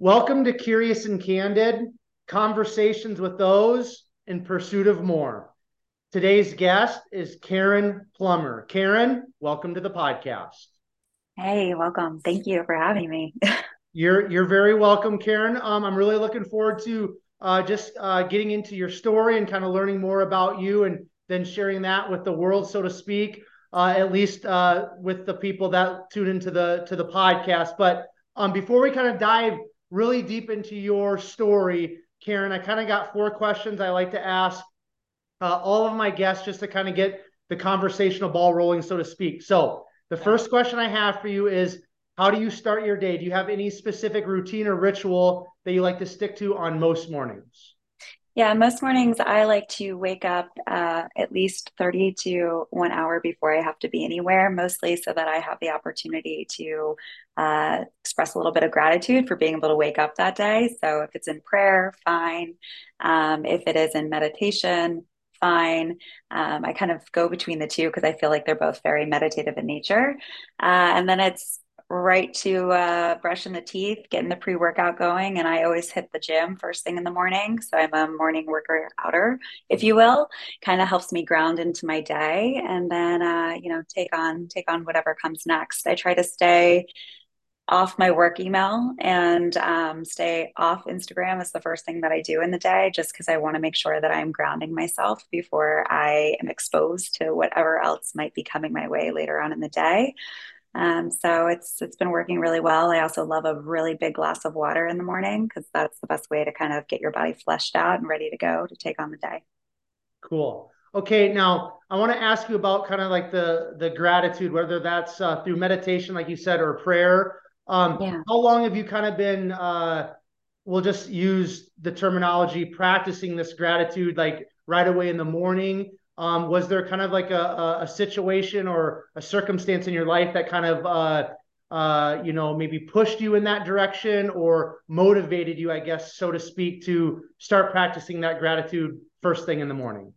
Welcome to Curious and Candid Conversations with Those in Pursuit of More. Today's guest is Caren Plummer. Caren, welcome to the podcast. Hey, welcome. Thank you for having me. you're you're very welcome, Caren. Um, I'm really looking forward to uh, just uh, getting into your story and kind of learning more about you, and then sharing that with the world, so to speak. Uh, at least uh, with the people that tune into the to the podcast. But um, before we kind of dive really deep into your story, Caren, I kind of got four questions I like to ask uh, all of my guests just to kind of get the conversational ball rolling, so to speak. So, the first question I have for you is How do you start your day? Do you have any specific routine or ritual that you like to stick to on most mornings? Yeah, most mornings I like to wake up uh, at least 30 to one hour before I have to be anywhere, mostly so that I have the opportunity to uh, express a little bit of gratitude for being able to wake up that day. So if it's in prayer, fine. Um, if it is in meditation, fine. Um, I kind of go between the two because I feel like they're both very meditative in nature. Uh, and then it's right to uh, brushing the teeth, getting the pre workout going. And I always hit the gym first thing in the morning. So I'm a morning worker outer, if you will, kind of helps me ground into my day and then, uh, you know, take on, take on whatever comes next. I try to stay off my work email and um, stay off Instagram is the first thing that I do in the day, just because I want to make sure that I'm grounding myself before I am exposed to whatever else might be coming my way later on in the day. Um, so it's it's been working really well. I also love a really big glass of water in the morning because that's the best way to kind of get your body fleshed out and ready to go to take on the day. Cool. Okay, now I want to ask you about kind of like the the gratitude, whether that's uh, through meditation, like you said, or prayer. Um, yeah. How long have you kind of been? Uh, we'll just use the terminology practicing this gratitude, like right away in the morning. Um, was there kind of like a, a, situation or a circumstance in your life that kind of, uh, uh, you know, maybe pushed you in that direction or motivated you, I guess, so to speak, to start practicing that gratitude first thing in the morning?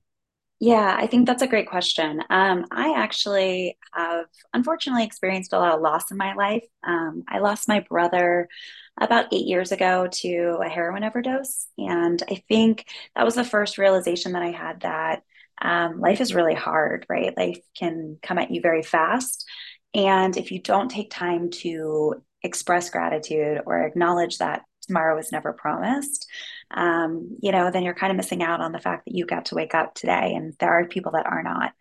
Yeah, I think that's a great question. Um, I actually have unfortunately experienced a lot of loss in my life. Um, I lost my brother about eight years ago to a heroin overdose. And I think that was the first realization that I had that um, life is really hard, right? Life can come at you very fast. And if you don't take time to express gratitude or acknowledge that tomorrow was never promised, um, you know, then you're kind of missing out on the fact that you got to wake up today. And there are people that are not.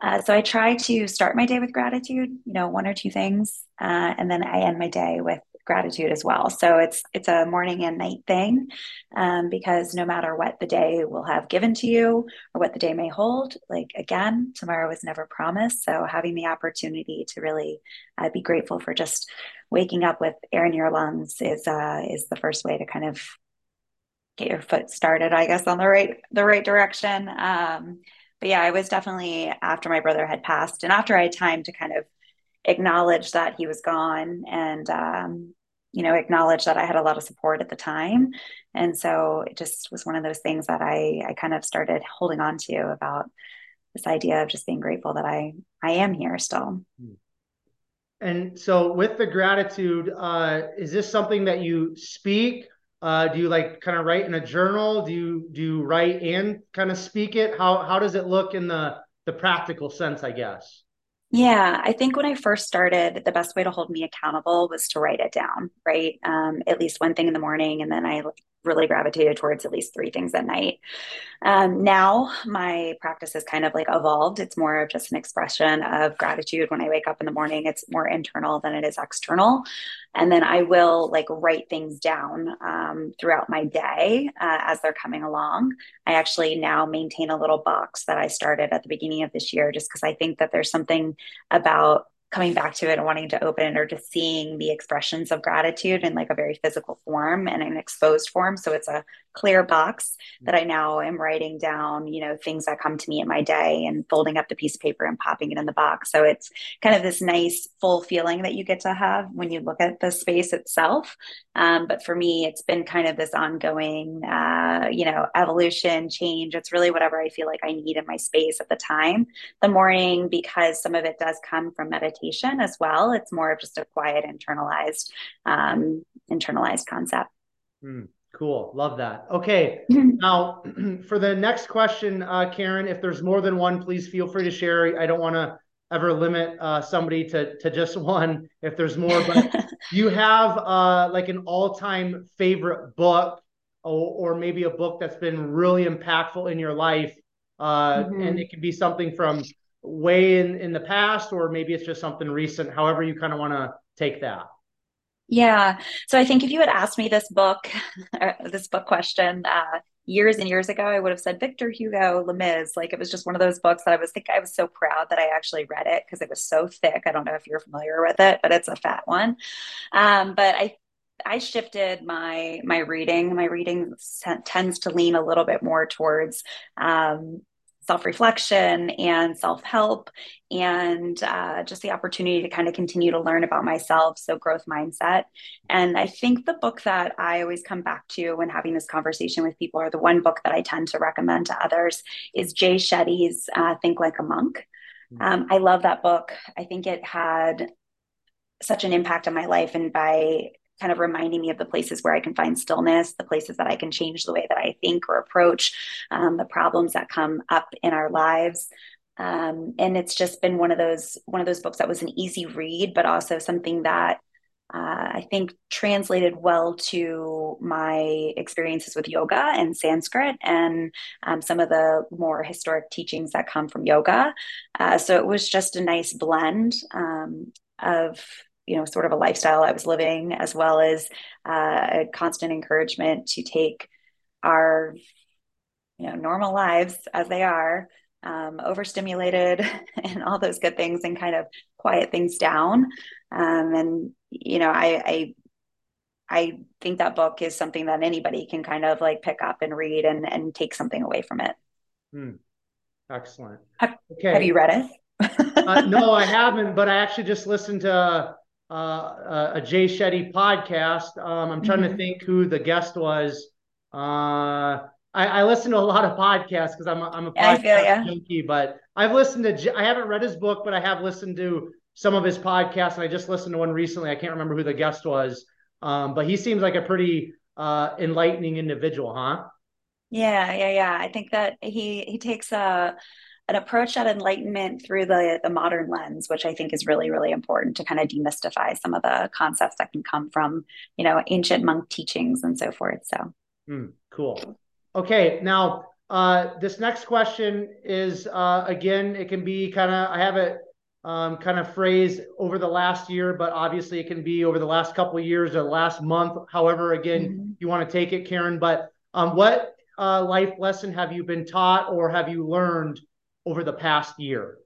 Uh, so I try to start my day with gratitude, you know, one or two things, uh, and then I end my day with gratitude as well. So it's it's a morning and night thing, um, because no matter what the day will have given to you or what the day may hold, like again, tomorrow is never promised. So having the opportunity to really uh, be grateful for just waking up with air in your lungs is uh, is the first way to kind of get your foot started, I guess, on the right the right direction. Um, but yeah, I was definitely after my brother had passed, and after I had time to kind of acknowledge that he was gone, and um, you know, acknowledge that I had a lot of support at the time, and so it just was one of those things that I I kind of started holding on to about this idea of just being grateful that I I am here still. And so, with the gratitude, uh, is this something that you speak? Uh, do you like kind of write in a journal? Do you do you write and kind of speak it? How how does it look in the the practical sense? I guess. Yeah, I think when I first started, the best way to hold me accountable was to write it down, right? Um, at least one thing in the morning, and then I really gravitated towards at least three things at night. Um, now my practice has kind of like evolved. It's more of just an expression of gratitude when I wake up in the morning. It's more internal than it is external. And then I will like write things down um, throughout my day uh, as they're coming along. I actually now maintain a little box that I started at the beginning of this year just because I think that there's something about coming back to it and wanting to open it or just seeing the expressions of gratitude in like a very physical form and an exposed form. So it's a clear box that I now am writing down, you know, things that come to me in my day and folding up the piece of paper and popping it in the box. So it's kind of this nice full feeling that you get to have when you look at the space itself. Um, but for me, it's been kind of this ongoing, uh, you know, evolution, change. It's really whatever I feel like I need in my space at the time. The morning, because some of it does come from meditation as well. It's more of just a quiet, internalized, um, internalized concept. Mm, cool. Love that. Okay. now, for the next question, uh, Caren, if there's more than one, please feel free to share. I don't want to ever limit uh, somebody to, to just one if there's more, but you have uh, like an all time favorite book or, or, maybe a book that's been really impactful in your life. Uh, mm-hmm. And it could be something from way in, in the past, or maybe it's just something recent, however you kind of want to take that. Yeah. So I think if you had asked me this book, this book question uh, years and years ago, I would have said Victor Hugo, Les Mis. Like it was just one of those books that I was think I was so proud that I actually read it because it was so thick. I don't know if you're familiar with it, but it's a fat one. Um, but I I shifted my my reading. My reading tends to lean a little bit more towards um, self reflection and self help, and uh, just the opportunity to kind of continue to learn about myself. So, growth mindset. And I think the book that I always come back to when having this conversation with people, or the one book that I tend to recommend to others, is Jay Shetty's uh, Think Like a Monk. Hmm. Um, I love that book. I think it had such an impact on my life and by kind of reminding me of the places where I can find stillness, the places that I can change the way that I think or approach um, the problems that come up in our lives. Um, and it's just been one of those one of those books that was an easy read, but also something that uh, I think translated well to my experiences with yoga and Sanskrit and um, some of the more historic teachings that come from yoga. Uh, so it was just a nice blend um, of you know sort of a lifestyle I was living, as well as uh, a constant encouragement to take our you know normal lives as they are, um, overstimulated and all those good things, and kind of quiet things down. Um, and you know, I, I I think that book is something that anybody can kind of like pick up and read and and take something away from it. Hmm. Excellent. Have, okay. Have you read it? uh, no, I haven't, but I actually just listened to uh, a Jay Shetty podcast. Um, I'm trying mm-hmm. to think who the guest was. Uh, I, I, listen to a lot of podcasts because I'm a, I'm a podcast yeah, junkie, but I've listened to. I haven't read his book, but I have listened to some of his podcasts, and I just listened to one recently. I can't remember who the guest was, um, but he seems like a pretty uh, enlightening individual, huh? Yeah, yeah, yeah. I think that he he takes a an approach at enlightenment through the, the modern lens, which I think is really, really important to kind of demystify some of the concepts that can come from, you know, ancient monk teachings and so forth. So, mm, cool. Okay. Now, uh, this next question is, uh, again, it can be kind of, I have it um, kind of phrase over the last year, but obviously it can be over the last couple of years or last month, however, again, mm-hmm. you want to take it, Caren. But um, what uh, life lesson have you been taught or have you learned over the past year?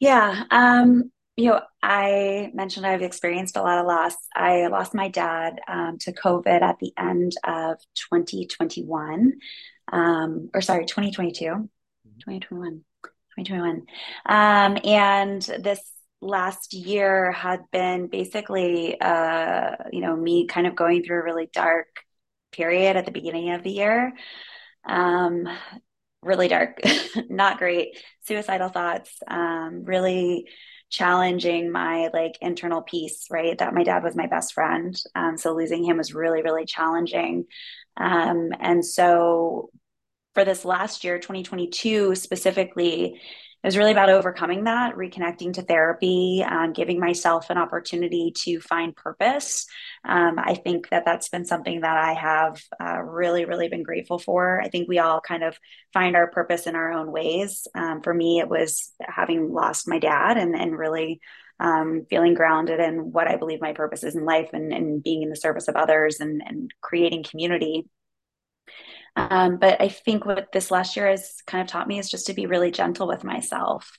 Yeah. Um, you know, I mentioned I've experienced a lot of loss. I lost my dad um, to COVID at the end of 2021, um, or sorry, 2022, mm-hmm. 2021, 2021. Um, and this last year had been basically, uh, you know, me kind of going through a really dark period at the beginning of the year. Um, really dark, not great, suicidal thoughts, um, really challenging my like internal peace, right? That my dad was my best friend. Um, so losing him was really, really challenging. Um, and so for this last year, 2022 specifically, it was really about overcoming that, reconnecting to therapy, um, giving myself an opportunity to find purpose. Um, I think that that's been something that I have uh, really, really been grateful for. I think we all kind of find our purpose in our own ways. Um, for me, it was having lost my dad and, and really um, feeling grounded in what I believe my purpose is in life and, and being in the service of others and, and creating community. Um, but I think what this last year has kind of taught me is just to be really gentle with myself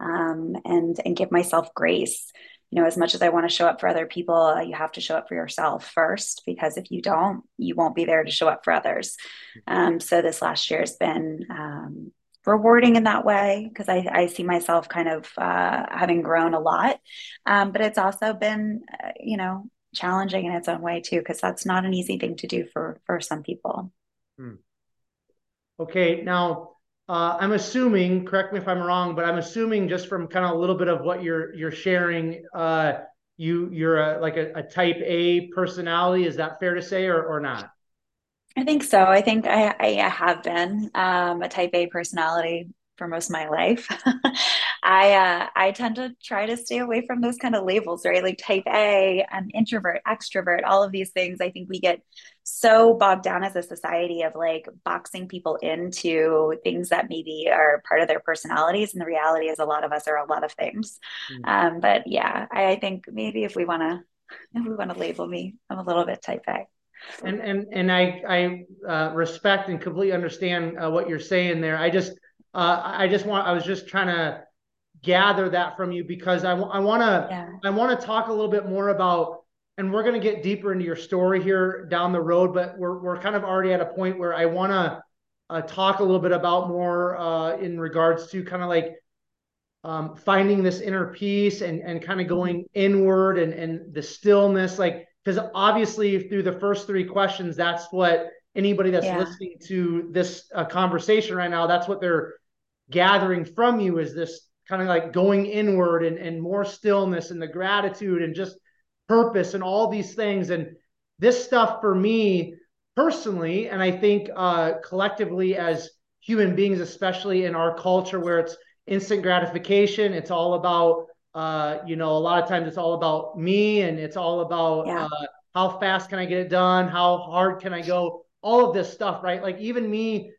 um, and and give myself grace. You know, as much as I want to show up for other people, you have to show up for yourself first because if you don't, you won't be there to show up for others. Um, so this last year has been um, rewarding in that way because I, I, see myself kind of uh, having grown a lot. Um, but it's also been, uh, you know, challenging in its own way too because that's not an easy thing to do for for some people. Hmm. Okay, now uh, I'm assuming, correct me if I'm wrong, but I'm assuming just from kind of a little bit of what you're you're sharing, uh, you you're a like a, a type A personality. Is that fair to say, or or not? I think so. I think I, I have been um, a type A personality for most of my life. I uh, I tend to try to stay away from those kind of labels, right? Like type A, I'm introvert, extrovert, all of these things. I think we get so bogged down as a society of like boxing people into things that maybe are part of their personalities, and the reality is a lot of us are a lot of things. Mm. Um, but yeah, I, I think maybe if we want to if we want to label me, I'm a little bit type A and and and I I uh, respect and completely understand uh, what you're saying there. I just uh, I just want I was just trying to gather that from you because I, I want to yeah. I want to talk a little bit more about and we're going to get deeper into your story here down the road but we're we're kind of already at a point where I want to uh, talk a little bit about more uh, in regards to kind of like um, finding this inner peace and and kind of going inward and and the stillness like because obviously through the first three questions that's what anybody that's yeah. listening to this uh, conversation right now that's what they're gathering from you is this kind of like going inward and, and more stillness and the gratitude and just purpose and all these things. And this stuff for me personally, and I think uh, collectively as human beings, especially in our culture where it's instant gratification, it's all about, uh, you know, a lot of times it's all about me and it's all about yeah. uh, how fast can I get it done? How hard can I go? All of this stuff, right? Like even me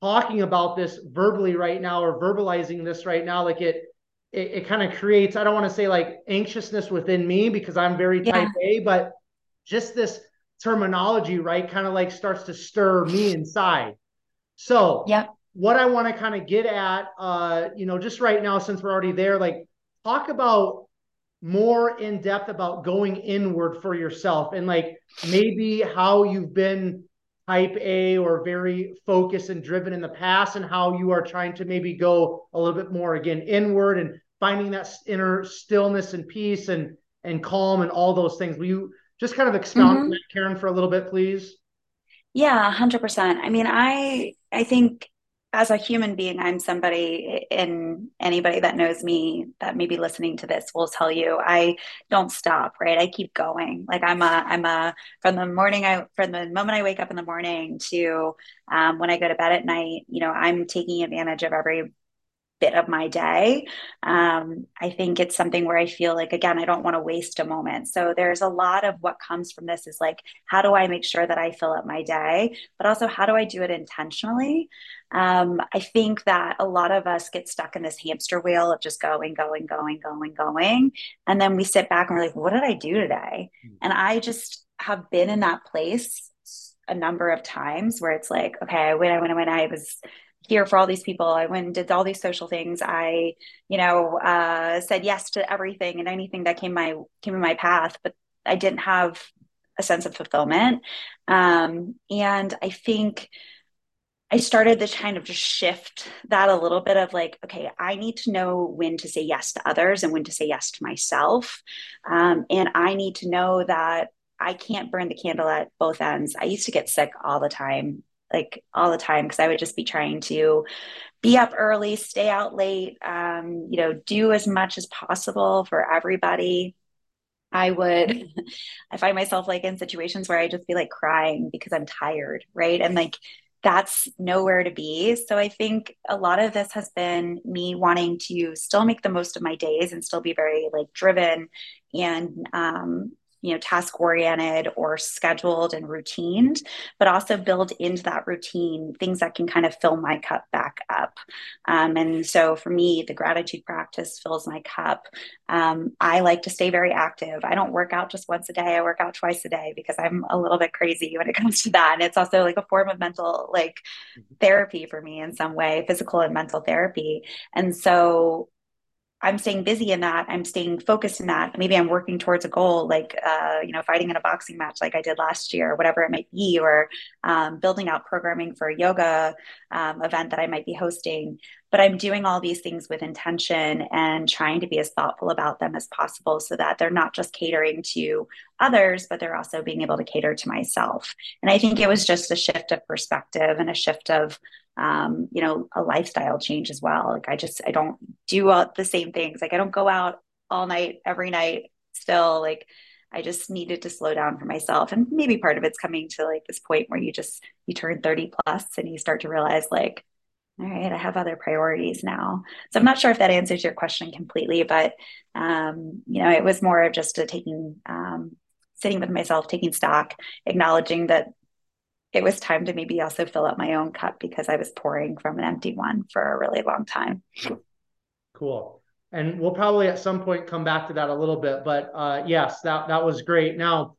talking about this verbally right now or verbalizing this right now, like it it, it kind of creates, I don't want to say like anxiousness within me because I'm very yeah. type A, but just this terminology, right, kind of like starts to stir me inside. So yeah. what I want to kind of get at, uh, you know, just right now, since we're already there, like talk about more in depth about going inward for yourself and like maybe how you've been type A or very focused and driven in the past, and how you are trying to maybe go a little bit more again inward and finding that inner stillness and peace and and calm and all those things. Will you just kind of expound mm-hmm. on that, Caren, for a little bit, please? Yeah, hundred percent. I mean, I I think as a human being, I'm somebody, and anybody that knows me that may be listening to this will tell you I don't stop, right? I keep going. Like I'm a, I'm a, from the morning, I, from the moment I wake up in the morning to um, when I go to bed at night, you know, I'm taking advantage of every bit of my day. Um, I think it's something where I feel like, again, I don't want to waste a moment. So there's a lot of what comes from this is like, how do I make sure that I fill up my day? But also, how do I do it intentionally? Um, I think that a lot of us get stuck in this hamster wheel of just going, going, going, going, going. And then we sit back and we're like, what did I do today? Mm-hmm. And I just have been in that place a number of times where it's like, okay, when I went, when I was here for all these people. I went and did all these social things. I, you know, uh, said yes to everything and anything that came my came in my path, but I didn't have a sense of fulfillment. Um, and I think I started to kind of just shift that a little bit of like, okay, I need to know when to say yes to others and when to say yes to myself. Um, and I need to know that I can't burn the candle at both ends. I used to get sick all the time like all the time because I would just be trying to be up early, stay out late, um, you know, do as much as possible for everybody. I would, I find myself like in situations where I just be like crying because I'm tired, right? And like that's nowhere to be. So I think a lot of this has been me wanting to still make the most of my days and still be very like driven and um, you know task oriented or scheduled and routined but also build into that routine things that can kind of fill my cup back up. Um, and so for me the gratitude practice fills my cup. Um, i like to stay very active. I don't work out just once a day. I work out twice a day because i'm a little bit crazy when it comes to that. And it's also like a form of mental like mm-hmm. therapy for me in some way physical and mental therapy. And so I'm staying busy in that. I'm staying focused in that. Maybe I'm working towards a goal, like uh, you know, fighting in a boxing match, like I did last year, or whatever it might be, or um, building out programming for a yoga um, event that I might be hosting. But I'm doing all these things with intention and trying to be as thoughtful about them as possible, so that they're not just catering to others, but they're also being able to cater to myself. And I think it was just a shift of perspective and a shift of um, you know, a lifestyle change as well. Like I just I don't do all the same things. Like I don't go out all night, every night, still like I just needed to slow down for myself. And maybe part of it's coming to like this point where you just you turn 30 plus and you start to realize like, all right, I have other priorities now. So I'm not sure if that answers your question completely, but um, you know, it was more of just a taking um, sitting with myself, taking stock, acknowledging that it was time to maybe also fill up my own cup because I was pouring from an empty one for a really long time. Cool and we'll probably at some point come back to that a little bit. But uh, yes, that that was great. Now,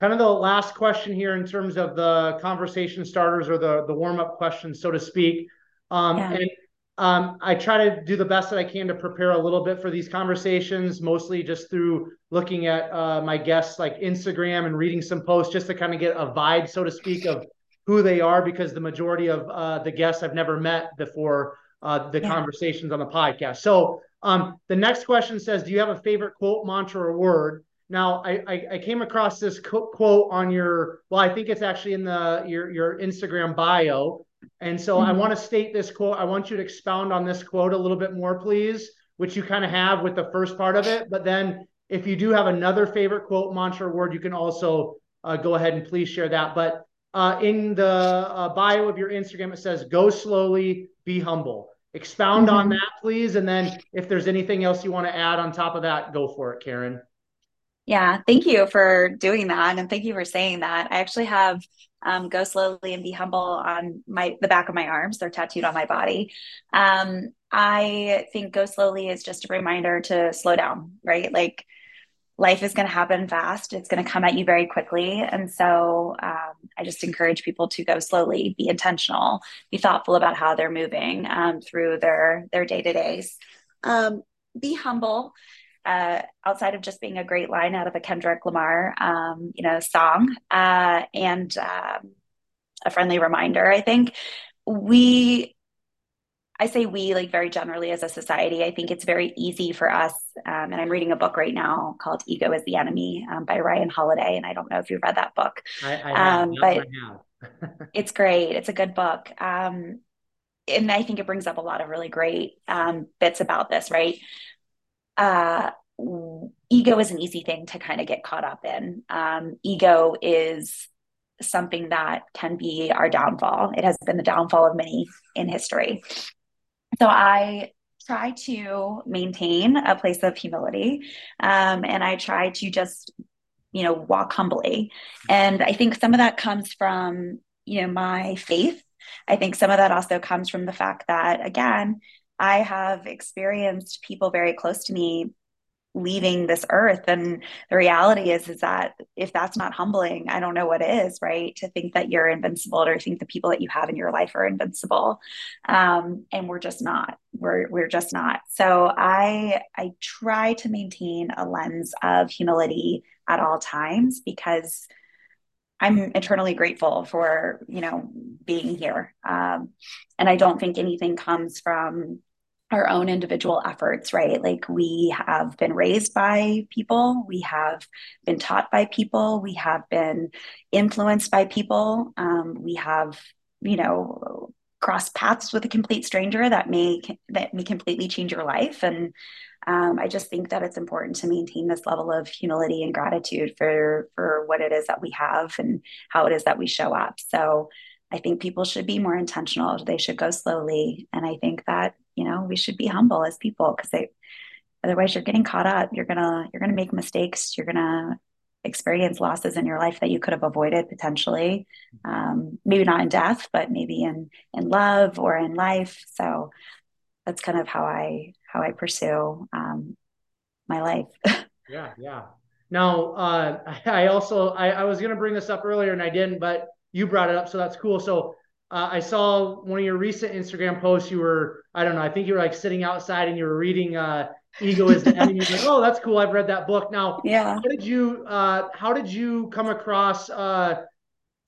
kind of the last question here in terms of the conversation starters or the the warm up questions, so to speak. Um, yeah. And um, I try to do the best that I can to prepare a little bit for these conversations, mostly just through looking at uh, my guests like Instagram and reading some posts, just to kind of get a vibe, so to speak, of who they are, because the majority of uh, the guests I've never met before uh, the yeah. conversations on the podcast. So um, the next question says, "Do you have a favorite quote, mantra, or word?" Now, I, I, I came across this quote on your well, I think it's actually in the your your Instagram bio, and so mm-hmm. I want to state this quote. I want you to expound on this quote a little bit more, please, which you kind of have with the first part of it. But then, if you do have another favorite quote, mantra, or word, you can also uh, go ahead and please share that. But uh, in the uh, bio of your Instagram, it says, "Go slowly, be humble." Expound mm-hmm. on that, please. And then if there's anything else you want to add on top of that, go for it, Caren. Yeah, thank you for doing that, and thank you for saying that. I actually have um, "Go slowly and be humble" on my the back of my arms. They're tattooed on my body. Um, I think "Go slowly" is just a reminder to slow down, right? Like life is going to happen fast. It's going to come at you very quickly. And so um, I just encourage people to go slowly, be intentional, be thoughtful about how they're moving um, through their their day to days. Um, be humble. Uh, outside of just being a great line out of a Kendrick Lamar, um, you know, song, uh, and um, a friendly reminder, I think we I say we like very generally as a society. I think it's very easy for us. Um, and I'm reading a book right now called Ego is the Enemy um, by Ryan Holiday. And I don't know if you've read that book, I, I um, but it's great. It's a good book. Um, and I think it brings up a lot of really great um, bits about this, right? Uh, ego is an easy thing to kind of get caught up in. Um, ego is something that can be our downfall. It has been the downfall of many in history. So I try to maintain a place of humility um, and I try to just, you know, walk humbly. And I think some of that comes from, you know, my faith. I think some of that also comes from the fact that, again, I have experienced people very close to me leaving this earth. And the reality is is that if that's not humbling i don't know what is right? To think that you're invincible or think the people that you have in your life are invincible. Um, and we're just not. We're we're just not. So i i try to maintain a lens of humility at all times because i'm eternally grateful for you know being here. Um, and i don't think anything comes from our own individual efforts, right? Like we have been raised by people, we have been taught by people, we have been influenced by people, um, we have, you know, crossed paths with a complete stranger that may that may completely change your life. And um, I just think that it's important to maintain this level of humility and gratitude for for what it is that we have and how it is that we show up. So I think people should be more intentional. They should go slowly. And I think that, you know, we should be humble as people because they otherwise you're getting caught up. You're gonna you're gonna make mistakes. You're gonna experience losses in your life that you could have avoided potentially. Um, maybe not in death, but maybe in in love or in life. So that's kind of how I how I pursue um, my life. yeah, yeah. Now, uh, I also I, I was going to bring this up earlier and I didn't, but you brought it up, so that's cool. So uh, I saw one of your recent Instagram posts. You were, I don't know, I think you were like sitting outside and you were reading uh, "Ego Is the Enemy." like, oh, that's cool. I've read that book. Now, yeah. How did you, uh, how did you come across uh,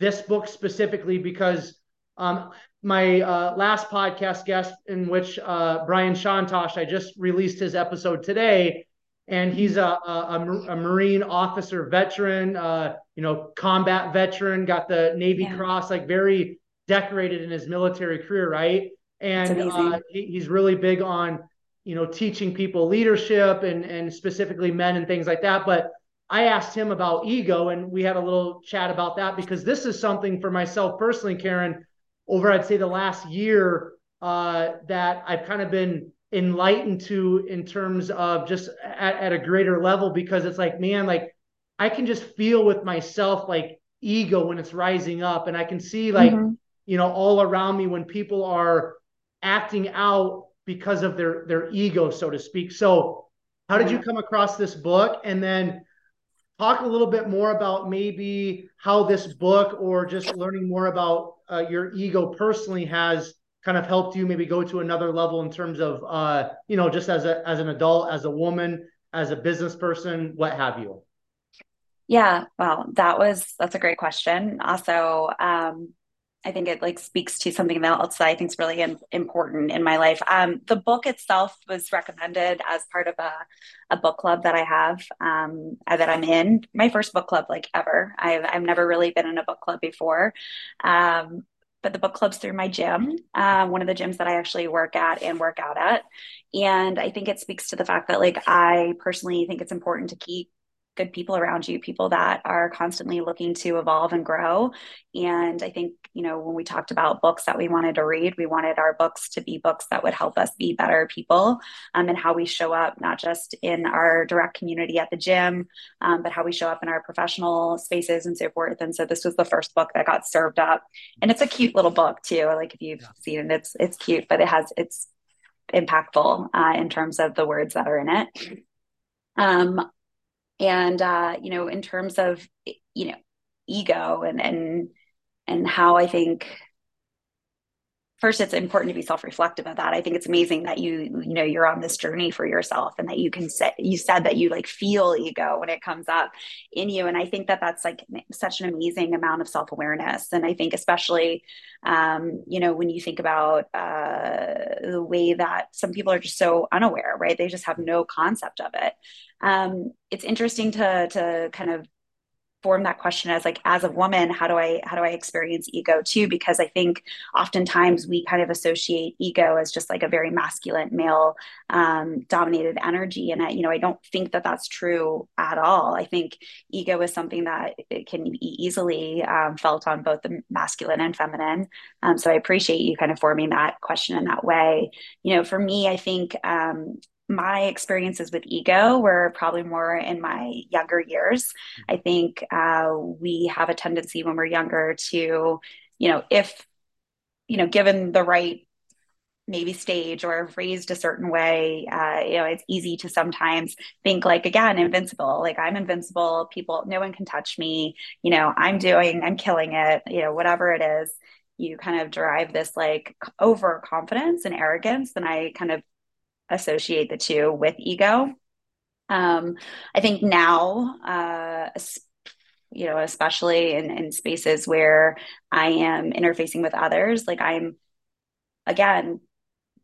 this book specifically? Because um, my uh, last podcast guest, in which uh, Brian Chontosh, I just released his episode today and he's a, a, a Marine officer veteran, uh, you know, combat veteran, got the Navy yeah. Cross, like very decorated in his military career, right? And uh, he, he's really big on you know, teaching people leadership and and specifically men and things like that. But I asked him about ego, and we had a little chat about that because this is something for myself personally, Caren, over I'd say the last year uh, that I've kind of been enlightened to in terms of just at, at a greater level because it's like, man, like I can just feel with myself like ego when it's rising up, and I can see like mm-hmm. you know all around me when people are acting out because of their their ego, so to speak. So, how did you come across this book? And then talk a little bit more about maybe how this book or just learning more about uh, your ego personally has kind of helped you maybe go to another level in terms of uh, you know just as a as an adult as a woman as a business person what have you yeah well that was that's a great question also um I think it like speaks to something else that I think is really in, important in my life. Um, the book itself was recommended as part of a, a book club that I have um, uh, that I'm in. My first book club, like ever. I've I've never really been in a book club before. But the book club's through my gym, uh, one of the gyms that I actually work at and work out at. And I think it speaks to the fact that, like, I personally think it's important to keep good people around you, people that are constantly looking to evolve and grow. And I think, you know, when we talked about books that we wanted to read, we wanted our books to be books that would help us be better people um, and how we show up, not just in our direct community at the gym, um, but how we show up in our professional spaces and so forth. And so this was the first book that got served up. And it's a cute little book too. Like if you've yeah. seen it, it's it's cute, but it has it's impactful uh, in terms of the words that are in it. Um, and uh, you know in terms of you know ego and and and how i think first it's important to be self-reflective of that. I think it's amazing that you you know you're on this journey for yourself and that you can say you said that you like feel ego when it comes up in you. And i think that that's like such an amazing amount of self-awareness. And i think especially um, you know when you think about uh, the way that some people are just so unaware right? They just have no concept of it. Um, it's interesting to to kind of form that question as like as a woman how do i how do i experience ego too? Because i think oftentimes we kind of associate ego as just like a very masculine male um, dominated energy. And I, you know i don't think that that's true at all. I think ego is something that it can be easily um, felt on both the masculine and feminine. Um, so i appreciate you kind of forming that question in that way. You know for me i think um, my experiences with ego were probably more in my younger years. I think uh, we have a tendency when we're younger to, you know, if, you know, given the right maybe stage or raised a certain way, uh, you know, it's easy to sometimes think like, again, invincible, like I'm invincible. People, no one can touch me. You know, I'm doing, I'm killing it, you know, whatever it is you kind of derive this like overconfidence and arrogance and i kind of associate the two with ego. Um, I think now, uh, you know, especially in, in spaces where I am interfacing with others, like I'm, again,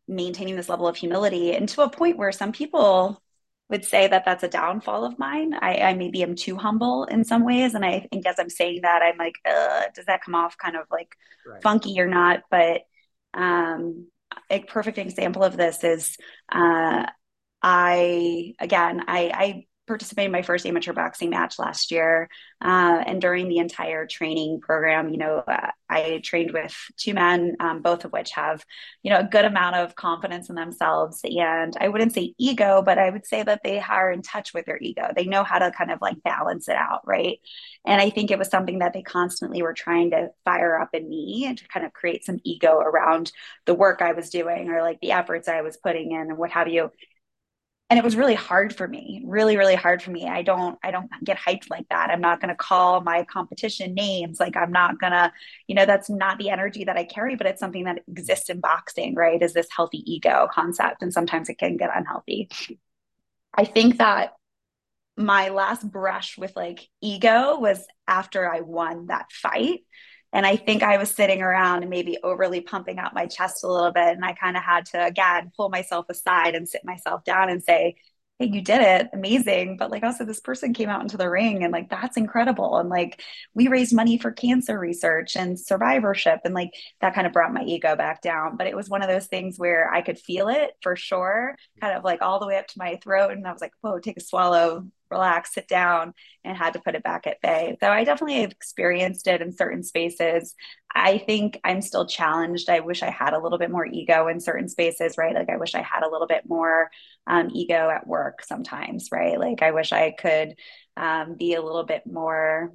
maintaining this level of humility and to a point where some people would say that that's a downfall of mine. I, I maybe am too humble in some ways. And I think as I'm saying that, I'm like, does that come off kind of like right. funky or not? But um, a perfect example of this is uh, I again I, I participated in my first amateur boxing match last year. Uh, and during the entire training program, you know, uh, I trained with two men, um, both of which have, you know, a good amount of confidence in themselves. And I wouldn't say ego, but I would say that they are in touch with their ego. They know how to kind of like balance it out. Right. And I think it was something that they constantly were trying to fire up in me and to kind of create some ego around the work I was doing or like the efforts I was putting in and what have you and it was really hard for me really really hard for me. I don't i don't get hyped like that. I'm not going to call my competition names. Like i'm not going to you know that's not the energy that i carry but it's something that exists in boxing right? Is this healthy ego concept and sometimes it can get unhealthy. I think that my last brush with like ego was after i won that fight and I think I was sitting around and maybe overly pumping out my chest a little bit. And I kind of had to, again, pull myself aside and sit myself down and say, hey, you did it, amazing. But like also, this person came out into the ring and like that's incredible. And like we raised money for cancer research and survivorship. And like that kind of brought my ego back down. But it was one of those things where I could feel it for sure, kind of like all the way up to my throat. And I was like, whoa, take a swallow, relax, sit down, and had to put it back at bay. So I definitely have experienced it in certain spaces. I think I'm still challenged. I wish I had a little bit more ego in certain spaces, right? Like I wish I had a little bit more um, ego at work sometimes, right? Like I wish I could um, be a little bit more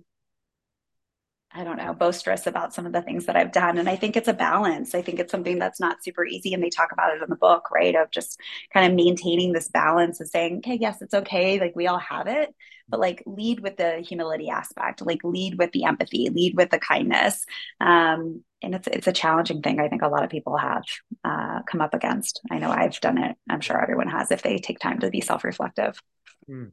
I don't know, boisterous about some of the things that I've done. And I think it's a balance. I think it's something that's not super easy. And they talk about it in the book, right? Of just kind of maintaining this balance of saying, okay, yes, it's okay. Like we all have it, but like lead with the humility aspect, like lead with the empathy, lead with the kindness. Um, and it's it's a challenging thing. I think a lot of people have uh, come up against. I know I've done it. I'm sure everyone has if they take time to be self reflective. Mm.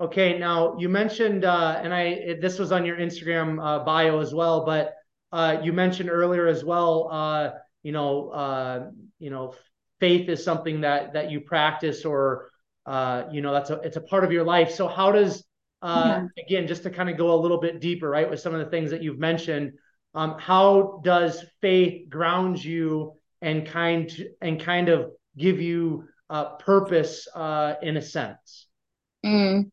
Okay, now you mentioned, uh, and I this was on your Instagram uh, bio as well, but uh, you mentioned earlier as well. Uh, you know, uh, you know, faith is something that that you practice, or uh, you know, that's a it's a part of your life. So how does yeah. again, just to kind of go a little bit deeper, right, with some of the things that you've mentioned, um, how does faith ground you and kind and kind of give you purpose in a sense? Mm.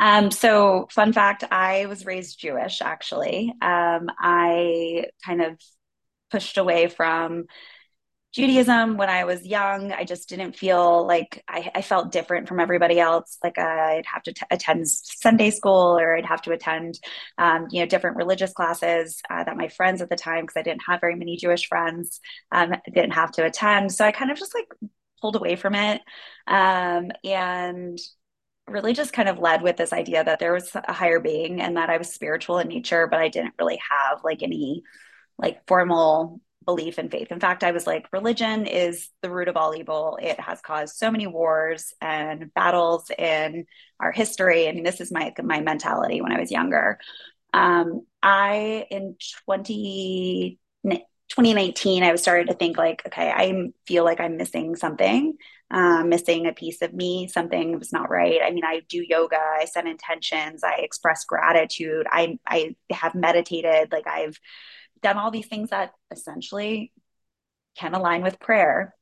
Um, so, fun fact I was raised Jewish, actually. Um, I kind of pushed away from Judaism when I was young. I just didn't feel like I, I felt different from everybody else. Like uh, I'd have to t- attend Sunday school or I'd have to attend, um, you know, different religious classes uh, that my friends at the time, because I didn't have very many Jewish friends, um, didn't have to attend. So I kind of just like pulled away from it. Um, and really just kind of led with this idea that there was a higher being and that I was spiritual in nature, but I didn't really have like any like formal belief and faith. In fact, I was like, religion is the root of all evil. It has caused so many wars and battles in our history. I mean, this is my my mentality when I was younger. Um, I in 20, 2019, I was started to think like, okay, I feel like I'm missing something um, missing a piece of me, something was not right. I mean, I do yoga, I set intentions, I express gratitude, I I have meditated, like I've done all these things that essentially can align with prayer.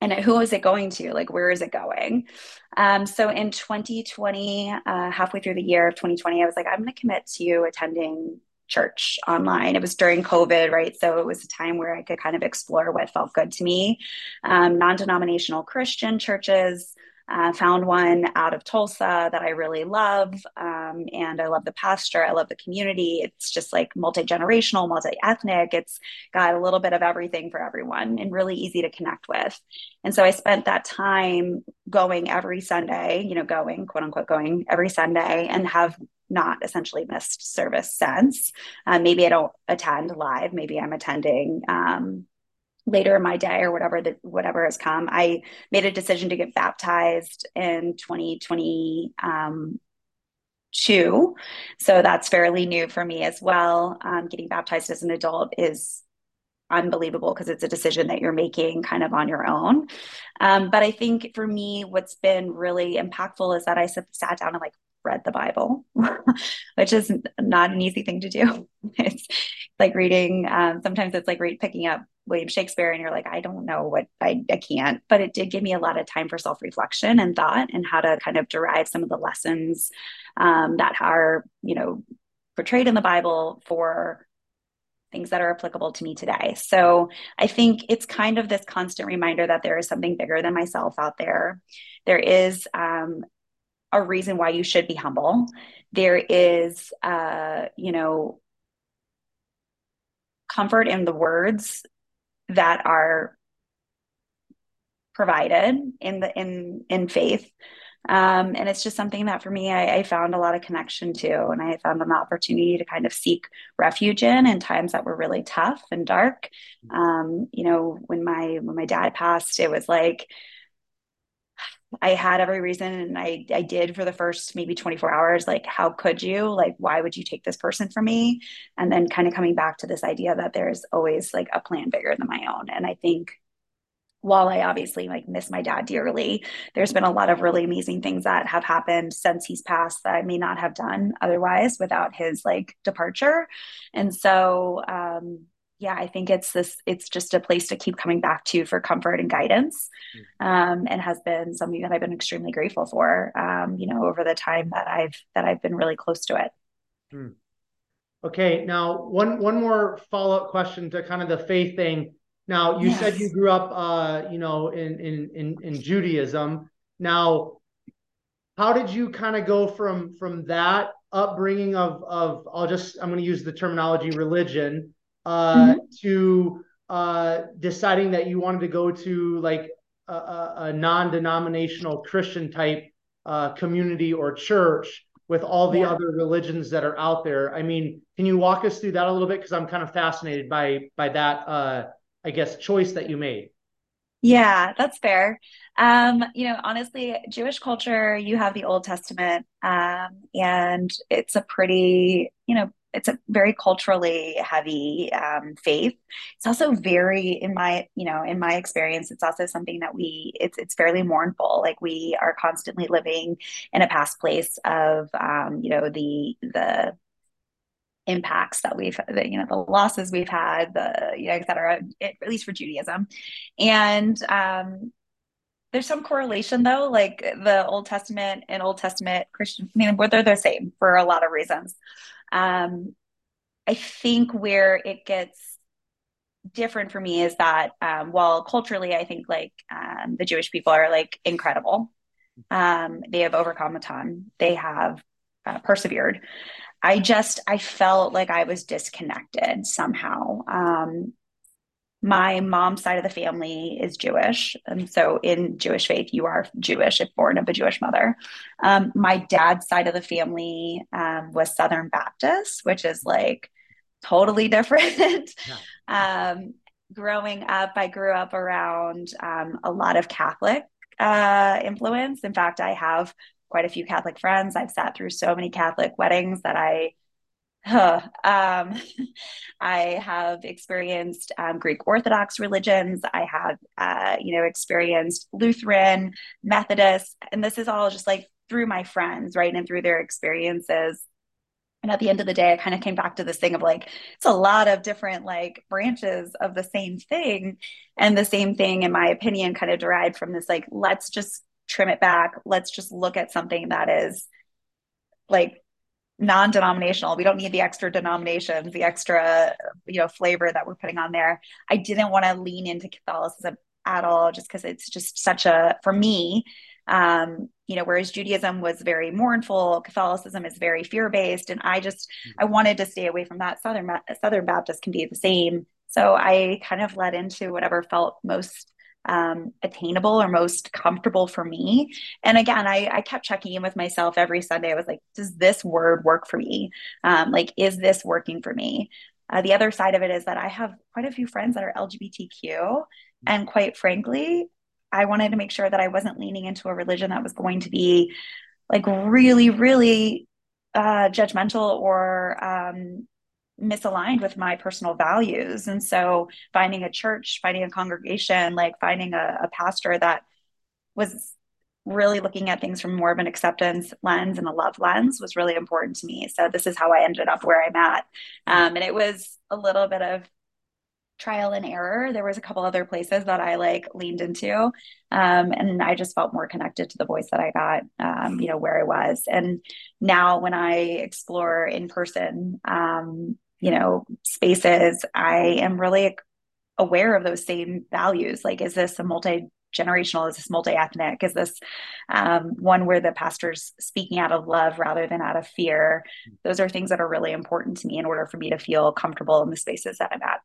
And who is it going to? Like, where is it going? Um, so in 2020, uh, halfway through the year of 2020, I was like, I'm going to commit to attending church online. It was during COVID, right? So it was a time where I could kind of explore what felt good to me. Um, non denominational Christian churches. Uh, found one out of Tulsa that I really love. Um, and I love the pastor. I love the community. It's just like multi generational, multi ethnic. It's got a little bit of everything for everyone and really easy to connect with. And so I spent that time going every Sunday, you know, going, quote unquote, going every Sunday and have not essentially missed service since. Uh, maybe I don't attend live. Maybe I'm attending um, later in my day or whatever that whatever has come. I made a decision to get baptized in 2020. Um. So that's fairly new for me as well. Um, getting baptized as an adult is unbelievable because it's a decision that you're making kind of on your own. Um, but I think for me, what's been really impactful is that I sat down and like read the Bible, which is not an easy thing to do. It's like reading, um, sometimes it's like read, picking up William Shakespeare and you're like, I don't know what I, I can't. But it did give me a lot of time for self reflection and thought and how to kind of derive some of the lessons um, that are, you know, portrayed in the Bible for things that are applicable to me today. So I think it's kind of this constant reminder that there is something bigger than myself out there. There is um, a reason why you should be humble. There is, uh, you know, comfort in the words that are provided in the in in faith. Um, and it's just something that for me I, I, found a lot of connection to and i found an opportunity to kind of seek refuge in in times that were really tough and dark. Um, you know when my when my dad passed it was like I had every reason and I I did for the first maybe 24 hours like how could you? Like why would you take this person from me? And then kind of coming back to this idea that there's always like a plan bigger than my own. And I think while I obviously like miss my dad dearly, there's been a lot of really amazing things that have happened since he's passed that I may not have done otherwise without his like departure. And so, um, yeah, I think it's this, it's just a place to keep coming back to for comfort and guidance. Mm-hmm. Um, and has been something that I've been extremely grateful for, um, you know, over the time that I've, that I've been really close to it. Hmm. Okay. Now one, one more follow-up question to kind of the faith thing now, you yes. said you grew up, uh, you know, in, in in in Judaism. Now, how did you kind of go from from that upbringing of of I'll just I'm going to use the terminology religion mm-hmm. to uh, deciding that you wanted to go to like a, a, a non-denominational Christian type uh, community or church with all the yeah. other religions that are out there. I mean, can you walk us through that a little bit? Because I'm kind of fascinated by by that uh, I guess, choice that you made. Yeah, that's fair. Um, you know, honestly, Jewish culture, you have the Old Testament, um, and it's a pretty, you know, it's a very culturally heavy um, faith. It's also very, in my, you know, in my experience, it's also something that we, it's it's fairly mournful. Like we are constantly living in a past place of, um, you know, the the impacts that we've the, you know the losses we've had the you know et cetera at least for judaism and um there's some correlation though like the old testament and old testament christian i mean they're the same for a lot of reasons um i think where it gets different for me is that um, while culturally i think like um, the jewish people are like incredible um, they have overcome a ton they have uh, persevered I just I felt like I was disconnected somehow. Um, my mom's side of the family is Jewish, and so in Jewish faith, you are Jewish if born of a Jewish mother. Um, my dad's side of the family um, was Southern Baptist, which is like totally different. Yeah. um, growing up, I grew up around um, a lot of Catholic uh, influence. In fact, I have quite a few Catholic friends. I've sat through so many Catholic weddings that I Um, I have experienced um, Greek Orthodox religions. I have, uh, you know, experienced Lutheran, Methodist, and this is all just like through my friends, right, and through their experiences. And at the end of the day, I kind of came back to this thing of like, it's a lot of different like branches of the same thing. And the same thing, in my opinion, kind of derived from this like, let's just trim it back. Let's just look at something that is like non-denominational. We don't need the extra denominations, the extra, you know, flavor that we're putting on there. I didn't want to lean into Catholicism at all just because it's just such a for me um, you know whereas judaism was very mournful catholicism is very fear-based and i just i wanted to stay away from that southern southern baptist can be the same so i kind of led into whatever felt most um, attainable or most comfortable for me. And again, I, I kept checking in with myself every Sunday. I was like, does this word work for me? Um, like, is this working for me? Uh, the other side of it is that I have quite a few friends that are LGBTQ. And quite frankly, I wanted to make sure that I wasn't leaning into a religion that was going to be like really, really uh, judgmental or um, misaligned with my personal values. And so finding a church, finding a congregation, like finding a, a pastor that was really looking at things from more of an acceptance lens and a love lens was really important to me. So this is how I ended up where I'm at. Um, and it was a little bit of trial and error. There was a couple other places that I like leaned into. Um, and I just felt more connected to the voice that I got, um, you know, where I was. And now when I explore in person, um, you know spaces i am really aware of those same values. Like is this a multi generational is this multi-ethnic? Is this um, one where the pastor's speaking out of love rather than out of fear? Those are things that are really important to me in order for me to feel comfortable in the spaces that i'm at.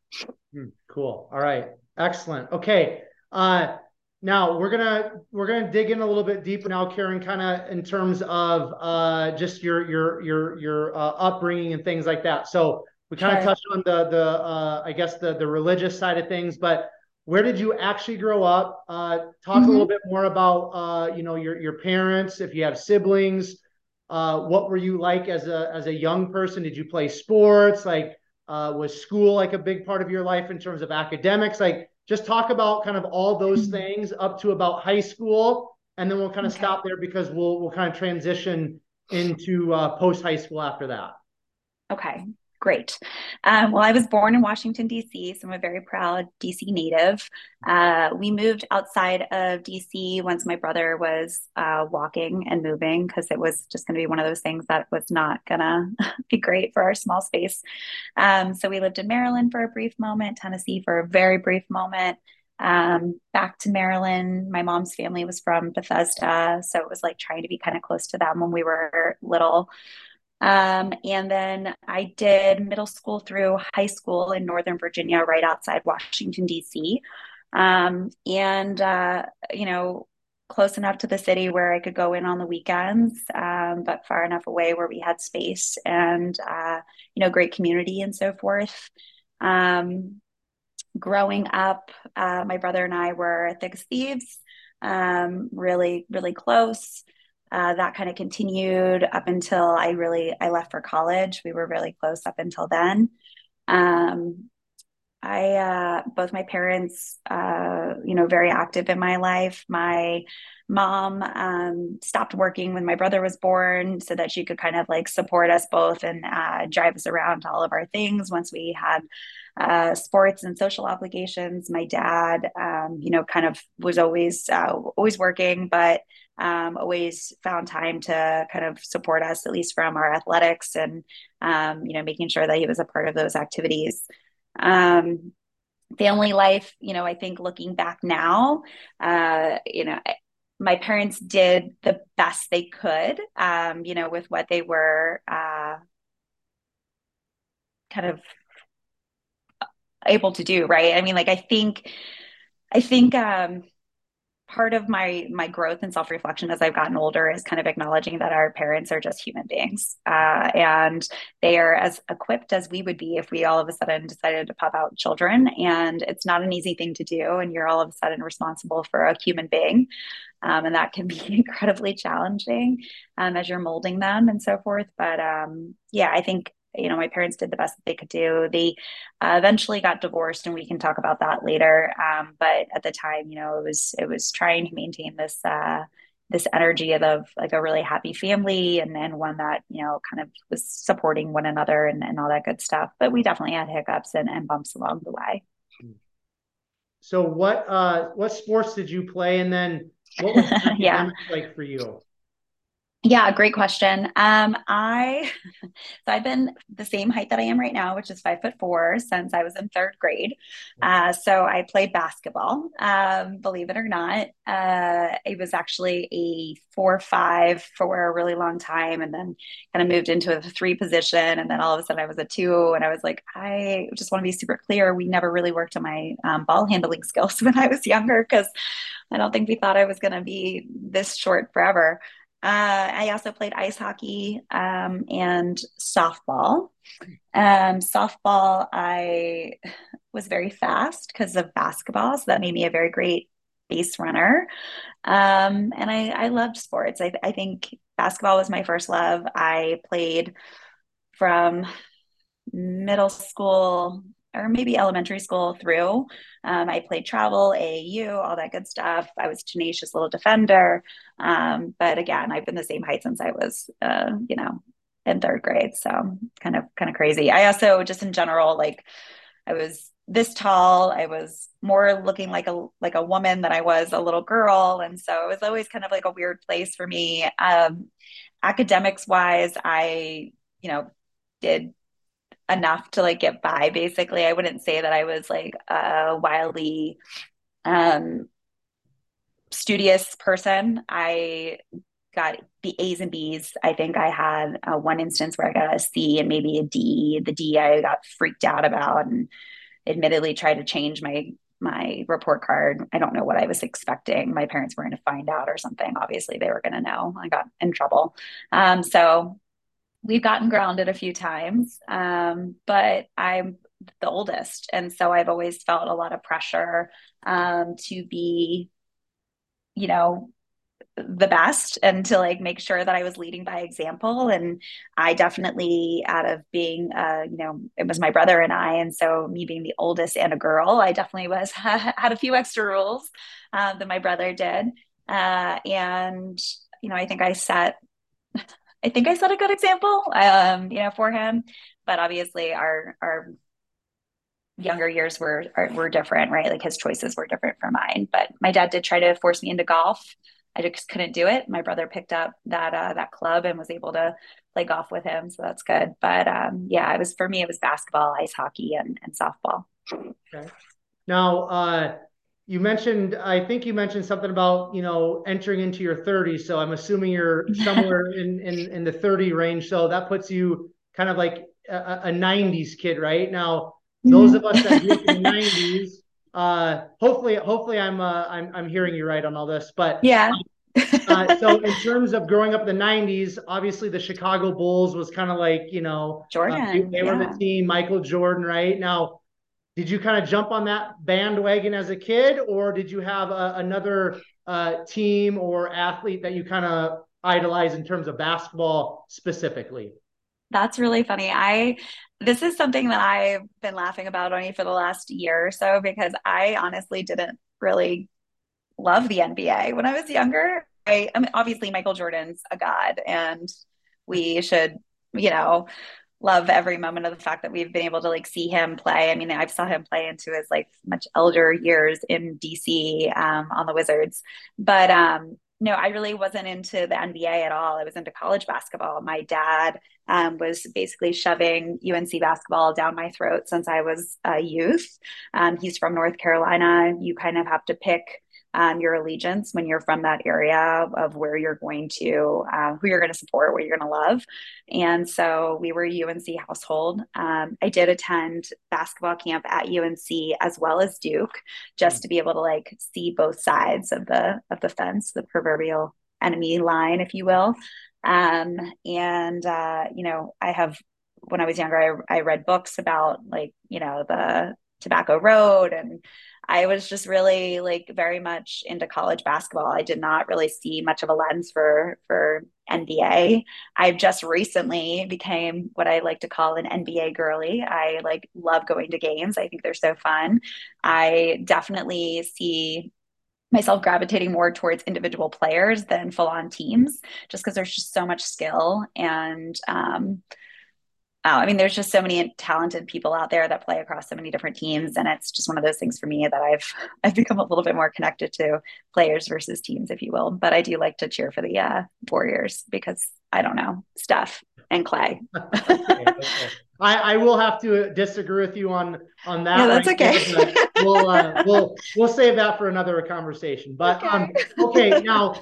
Hmm, cool. All right. Excellent. Okay uh, now we're gonna we're gonna dig in a little bit deeper now Caren kind of in terms of uh, just your your your your uh, upbringing and things like that. So we kind of touched on the the uh, I guess the the religious side of things, but where did you actually grow up? Uh, talk mm-hmm. a little bit more about uh, you know your your parents, if you have siblings. Uh, what were you like as a as a young person? Did you play sports? Like, uh, was school like a big part of your life in terms of academics? Like, just talk about kind of all those mm-hmm. things up to about high school, and then we'll kind of okay. stop there because we'll we'll kind of transition into uh, post high school after that. Okay, great. Um, well, I was born in Washington, D.C., so I'm a very proud D.C. native. Uh, we moved outside of D.C. once my brother was uh, walking and moving because it was just going to be one of those things that was not going to be great for our small space. Um, so we lived in Maryland for a brief moment, Tennessee for a very brief moment. Um, back to Maryland. My mom's family was from Bethesda, so it was like trying to be kind of close to them when we were little. Um, and then I did middle school through high school in Northern Virginia, right outside Washington, D.C. Um, and, uh, you know, close enough to the city where I could go in on the weekends, um, but far enough away where we had space and, uh, you know, great community and so forth. Um, growing up, uh, my brother and I were thick thieves, um, really, really close uh, that kind of continued up until I really I left for college. We were really close up until then. Um, I uh, both my parents, uh, you know, very active in my life. My mom um, stopped working when my brother was born, so that she could kind of like support us both and uh, drive us around to all of our things. Once we had uh, sports and social obligations, my dad, um, you know, kind of was always uh, always working, but um, always found time to kind of support us, at least from our athletics and, um, you know, making sure that he was a part of those activities. Um, family life, you know, I think looking back now, uh, you know, my parents did the best they could, um, you know, with what they were uh, kind of able to do, right? I mean, like, I think, I think, um, part of my my growth and self reflection as I've gotten older is kind of acknowledging that our parents are just human beings, uh, and they are as equipped as we would be if we all of a sudden decided to pop out children. And it's not an easy thing to do, and you're all of a sudden responsible for a human being, um, and that can be incredibly challenging um, as you're molding them and so forth. But um, yeah, I think you know my parents did the best that they could do. They uh, eventually got divorced and we can talk about that later. Um, but at the time you know it was it was trying to maintain this uh, this energy of like a really happy family and and one that you know kind of was supporting one another and, and all that good stuff. But we definitely had hiccups and, and bumps along the way. So what uh what sports did you play? And then what was yeah. like for you yeah, great question. Um, I so I've been the same height that I am right now, which is five foot four, since I was in third grade. Uh, so I played basketball. Um, believe it or not, uh, it was actually a four five for a really long time, and then kind of moved into a three position, and then all of a sudden I was a two, and I was like, I just want to be super clear. We never really worked on my um, ball handling skills when I was younger because I don't think we thought I was going to be this short forever. Uh, I also played ice hockey um, and softball. Um, softball, I was very fast because of basketball, so that made me a very great base runner. Um, and I, I loved sports. I, I think basketball was my first love. I played from middle school or maybe elementary school through. Um, I played travel, AAU, all that good stuff. I was tenacious little defender. Um, but again, I've been the same height since I was, uh, you know, in third grade. So kind of, kind of crazy. I also just in general, like I was this tall. I was more looking like a like a woman than I was a little girl, and so it was always kind of like a weird place for me. Um, academics wise, I you know did enough to like get by basically. I wouldn't say that i was like a wildly um studious person. I got the a's and b's. I think i had uh, one instance where i got a c and maybe a d. The d i got freaked out about and admittedly tried to change my my report card. I don't know what i was expecting. My parents were going to find out or something. Obviously they were going to know. I got in trouble. Um, so we've gotten grounded a few times, um, but I'm the oldest. And so I've always felt a lot of pressure um, to be, you know, the best and to like make sure that I was leading by example. And I definitely, out of being, uh, you know, it was my brother and I, and so me being the oldest and a girl, I definitely was had a few extra rules uh, that my brother did. Uh, and you know, I think I set, I think I set a good example, um, you know, for him. But obviously, our our younger years were are, were different, right? Like his choices were different from mine. But my dad did try to force me into golf. I just couldn't do it. My brother picked up that uh, that club and was able to play golf with him, so that's good. But um, yeah, it was for me. It was basketball, ice hockey, and, and softball. Okay. Now, uh, you mentioned, I think you mentioned something about you know entering into your 30s. So I'm assuming you're somewhere in, in in the 30 range. So that puts you kind of like a, a 90s kid, right? Now, those of us that grew up in the 90s uh, hopefully, hopefully, I'm uh, I'm I'm hearing you right on all this. But yeah. uh, so in terms of growing up in the 90s, obviously the Chicago Bulls was kind of like you know Jordan. Uh, they, they yeah. were the team. Michael Jordan, right now. Did you kind of jump on that bandwagon as a kid, or did you have a, another uh, team or athlete that you kind of idolize in terms of basketball specifically? That's really funny. I this is something that I've been laughing about only for the last year or so because I honestly didn't really love the NBA when I was younger. I, I mean, obviously Michael Jordan's a god, and we should, you know, love every moment of the fact that we've been able to like see him play. I mean, I've saw him play into his like much elder years in DC um, on the Wizards, but um, no, I really wasn't into the NBA at all. I was into college basketball. My dad um, was basically shoving UNC basketball down my throat since I was a youth. Um, he's from North Carolina. You kind of have to pick um, your allegiance when you're from that area of where you're going to, uh, who you're going to support, what you're going to love. And so we were UNC household. Um, I did attend basketball camp at UNC as well as Duke, just to be able to like see both sides of the of the fence, the proverbial enemy line, if you will. Um, and uh, you know, I have when I was younger, I, I read books about like you know the Tobacco Road and I was just really like very much into college basketball. I did not really see much of a lens for for NBA. I just recently became what I like to call an NBA girly. I like love going to games. I think they're so fun. I definitely see myself gravitating more towards individual players than full on teams just because there's just so much skill and um, uh, I mean, there's just so many talented people out there that play across so many different teams, and it's just one of those things for me that I've I've become a little bit more connected to players versus teams, if you will. But I do like to cheer for the uh, Warriors because I don't know Steph and Clay. okay, okay. I, I will have to disagree with you on on that. Yeah, that's right okay. we'll uh, we'll we'll save that for another conversation. But okay, um, okay now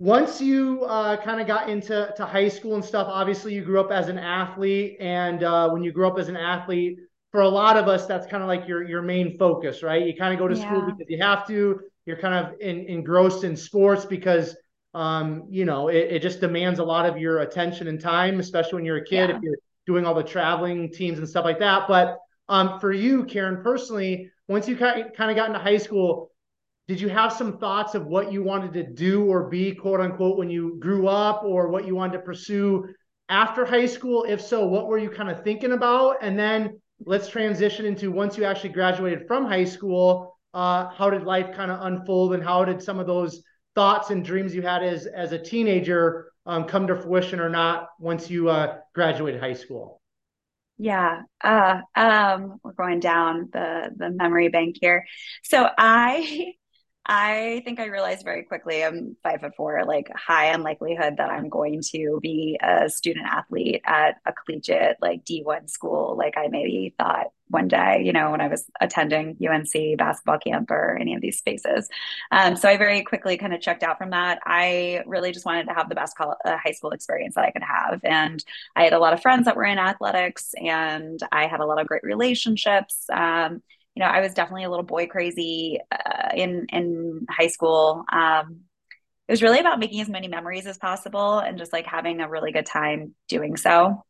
once you uh, kind of got into to high school and stuff, obviously you grew up as an athlete, and uh, when you grew up as an athlete, for a lot of us, that's kind of like your your main focus, right? You kind of go to yeah. school because you have to. You're kind of in, engrossed in sports because um, you know it, it, just demands a lot of your attention and time, especially when you're a kid. Yeah. If you're doing all the traveling teams and stuff like that, but um, for you, Caren, personally, once you kind of got into high school, did you have some thoughts of what you wanted to do or be quote unquote when you grew up or what you wanted to pursue after high school? If so what were you kind of thinking about? And then let's transition into once you actually graduated from high school uh, how did life kind of unfold and how did some of those thoughts and dreams you had as as a teenager um, come to fruition or not once you uh, graduated high school? Yeah uh, um, we're going down the the memory bank here. So i I think I realized very quickly I'm five foot four, like high unlikelihood that I'm going to be a student athlete at a collegiate like D1 school, like I maybe thought one day, you know, when I was attending UNC basketball camp or any of these spaces. Um, so I very quickly kind of checked out from that. I really just wanted to have the best uh, high school experience that I could have. And I had a lot of friends that were in athletics and I had a lot of great relationships. Um, you know, I was definitely a little boy crazy uh, in in high school. Um, it was really about making as many memories as possible and just like having a really good time doing so.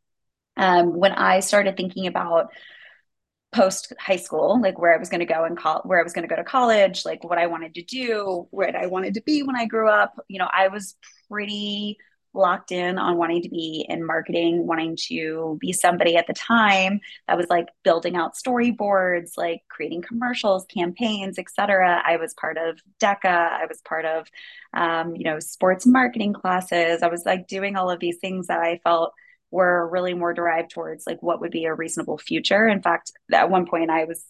Um, when I started thinking about post high school, like where I was going to go and call, where I was going to go to college, like what I wanted to do, what I wanted to be when I grew up. You know, I was pretty locked in on wanting to be in marketing, wanting to be somebody at the time that was like building out storyboards, like creating commercials, campaigns, etc. I was part of DECA. I was part of, um, you know, sports marketing classes. I was like doing all of these things that I felt were really more derived towards like what would be a reasonable future. In fact, at one point I was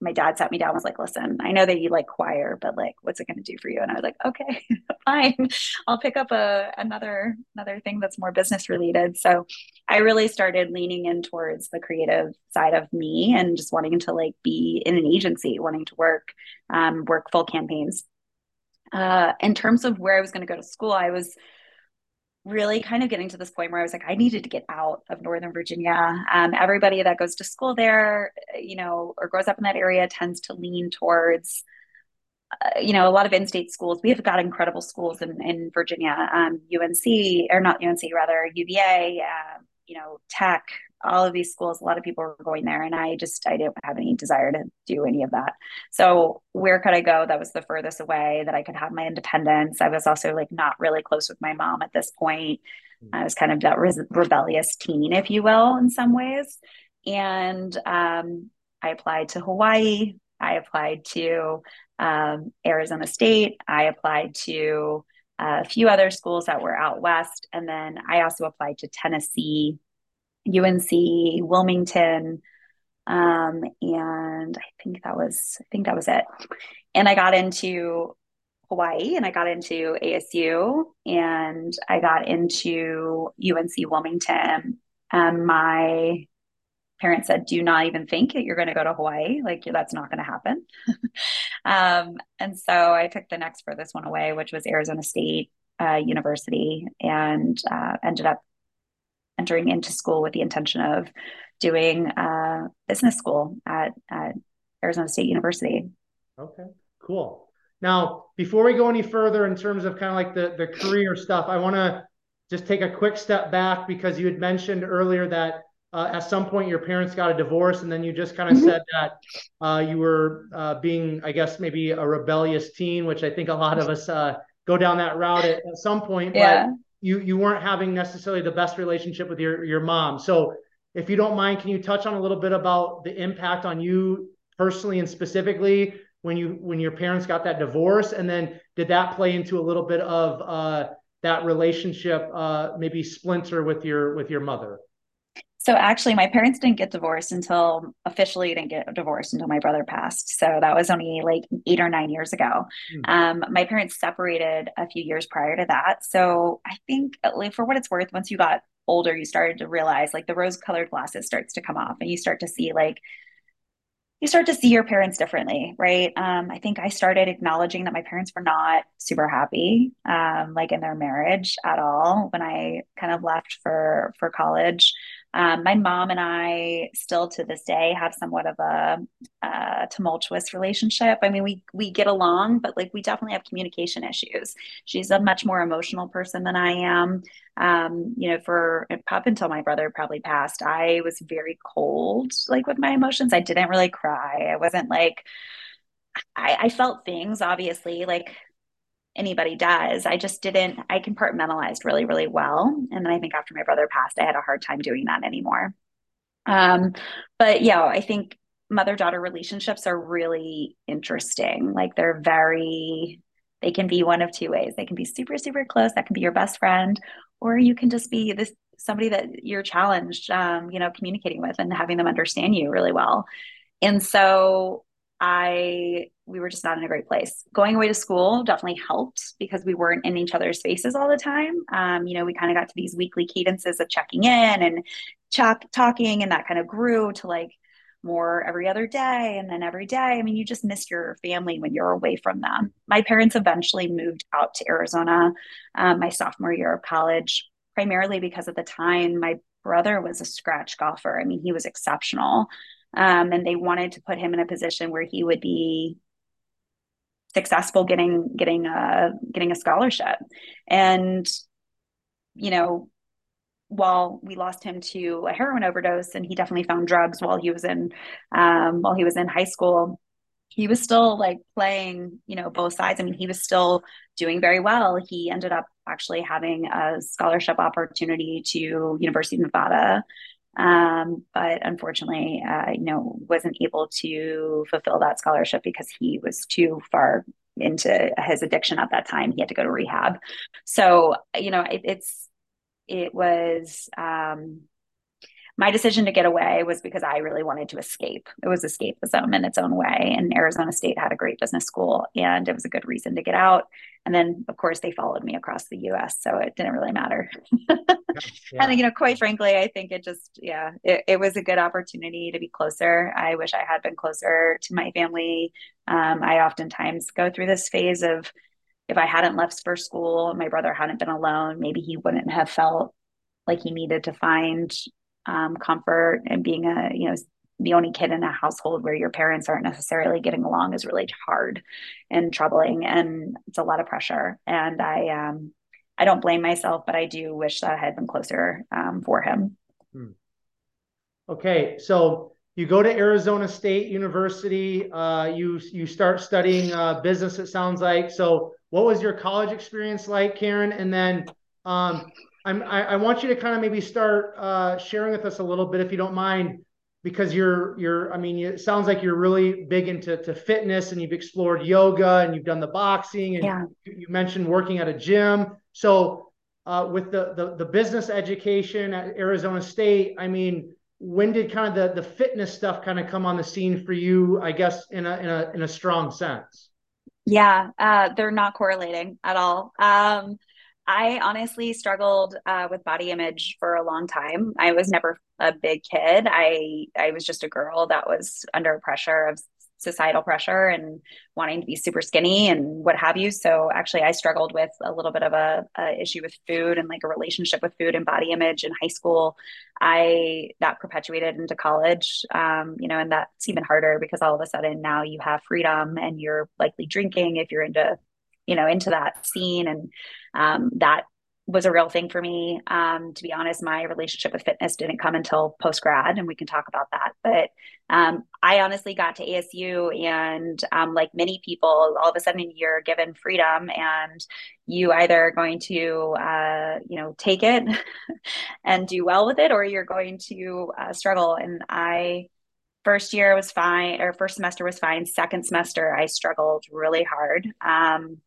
my dad sat me down and was like, listen, I know that you like choir, but like, what's it going to do for you? And I was like, okay, fine. I'll pick up a, another, another thing that's more business related. So I really started leaning in towards the creative side of me and just wanting to like be in an agency, wanting to work, um, work full campaigns. Uh, in terms of where I was going to go to school, I was really kind of getting to this point where I was like, I needed to get out of Northern Virginia. Um, everybody that goes to school there, you know, or grows up in that area tends to lean towards, uh, you know, a lot of in-state schools. We have got incredible schools in, in Virginia, um, UNC, or not UNC, rather, UVA, uh, you know, Tech, all of these schools, a lot of people were going there, and I just I didn't have any desire to do any of that. So where could I go? That was the furthest away that I could have my independence. I was also like not really close with my mom at this point. I was kind of that re- rebellious teen, if you will, in some ways. And um, I applied to Hawaii. I applied to um, Arizona State. I applied to a few other schools that were out west, and then I also applied to Tennessee UNC, Wilmington, um, and I think that was I think that was it. And I got into Hawaii, and I got into ASU, and I got into UNC Wilmington. And my parents said, "Do not even think that you're going to go to Hawaii. Like that's not going to happen." um, and so I took the next furthest one away, which was Arizona State uh, University, and uh, ended up entering into school with the intention of doing uh, business school at, at Arizona State University. Okay, cool. Now, before we go any further in terms of kind of like the, the career stuff, I want to just take a quick step back because you had mentioned earlier that uh, at some point your parents got a divorce, and then you just kind of mm-hmm. said that uh, you were uh, being, I guess, maybe a rebellious teen, which I think a lot of us uh, go down that route at, at some point. Yeah. You you weren't having necessarily the best relationship with your your mom. So if you don't mind, can you touch on a little bit about the impact on you personally and specifically when you when your parents got that divorce, and then did that play into a little bit of uh, that relationship uh, maybe splinter with your with your mother? So actually, my parents didn't get divorced until officially didn't get divorced until my brother passed. So that was only like eight or nine years ago. Mm. Um, my parents separated a few years prior to that. So I think, like, for what it's worth, once you got older, you started to realize like the rose-colored glasses starts to come off, and you start to see like you start to see your parents differently, right? Um, I think I started acknowledging that my parents were not super happy, um, like in their marriage at all, when I kind of left for for college. Um, my mom and I still to this day have somewhat of a, a, tumultuous relationship. I mean, we we get along, but like we definitely have communication issues. She's a much more emotional person than I am. Um, you know, for up until my brother probably passed, I was very cold, like with my emotions. I didn't really cry. I wasn't like I, I felt things, obviously, like anybody does. I just didn't, I compartmentalized really, really well. And then I think after my brother passed, I had a hard time doing that anymore. Um, but yeah, I think mother daughter relationships are really interesting. Like they're very, they can be one of two ways. They can be super, super close. That can be your best friend, or you can just be this somebody that you're challenged, um, you know, communicating with and having them understand you really well. And so I we were just not in a great place. Going away to school definitely helped because we weren't in each other's faces all the time. Um, you know, we kind of got to these weekly cadences of checking in and talking, and that kind of grew to like more every other day and then every day. I mean, you just miss your family when you're away from them. My parents eventually moved out to Arizona um, my sophomore year of college, primarily because at the time my brother was a scratch golfer. I mean, he was exceptional. Um, and they wanted to put him in a position where he would be successful getting getting a getting a scholarship. And you know while we lost him to a heroin overdose and he definitely found drugs while he was in um, while he was in high school he was still like playing you know both sides. I mean he was still doing very well. He ended up actually having a scholarship opportunity to university of nevada um, but unfortunately uh, you know wasn't able to fulfill that scholarship because he was too far into his addiction at that time. He had to go to rehab. So you know it, it's it was um, my decision to get away was because I really wanted to escape. It was escapism in its own way. And Arizona State had a great business school, and it was a good reason to get out. And then, of course, they followed me across the U.S., so it didn't really matter. yeah. And you know, quite frankly, I think it just, yeah, it, it, was a good opportunity to be closer. I wish I had been closer to my family. Um, I oftentimes go through this phase of if I hadn't left for school, my brother hadn't been alone, maybe he wouldn't have felt like he needed to find um, comfort and being a you know the only kid in a household where your parents aren't necessarily getting along is really hard and troubling and it's a lot of pressure. And i um i don't blame myself but i do wish that i had been closer um, for him. Hmm. okay so you go to arizona state university uh, you you start studying uh, business it sounds like. So what was your college experience like Caren? And then um, I'm, I, I want you to kind of maybe start uh, sharing with us a little bit, if you don't mind, because you're you're. I mean, it sounds like you're really big into to fitness, and you've explored yoga, and you've done the boxing, and yeah. you, you mentioned working at a gym. So, uh, with the, the the business education at Arizona State, I mean, when did kind of the the fitness stuff kind of come on the scene for you? I guess in a in a in a strong sense. Yeah, uh, they're not correlating at all. Um, I honestly struggled uh, with body image for a long time. I was never a big kid. I I was just a girl that was under pressure of societal pressure and wanting to be super skinny and what have you. So actually, I struggled with a little bit of a, a issue with food and like a relationship with food and body image in high school. I that perpetuated into college, um, you know, and that's even harder because all of a sudden now you have freedom and you're likely drinking if you're into you know into that scene and um, that was a real thing for me. Um, to be honest, my relationship with fitness didn't come until post grad, and we can talk about that. But um, I honestly got to ASU, and um, like many people, all of a sudden you're given freedom, and you either going to, uh, you know, take it and do well with it, or you're going to uh, struggle. And I first year was fine, or first semester was fine. Second semester, I struggled really hard. Um,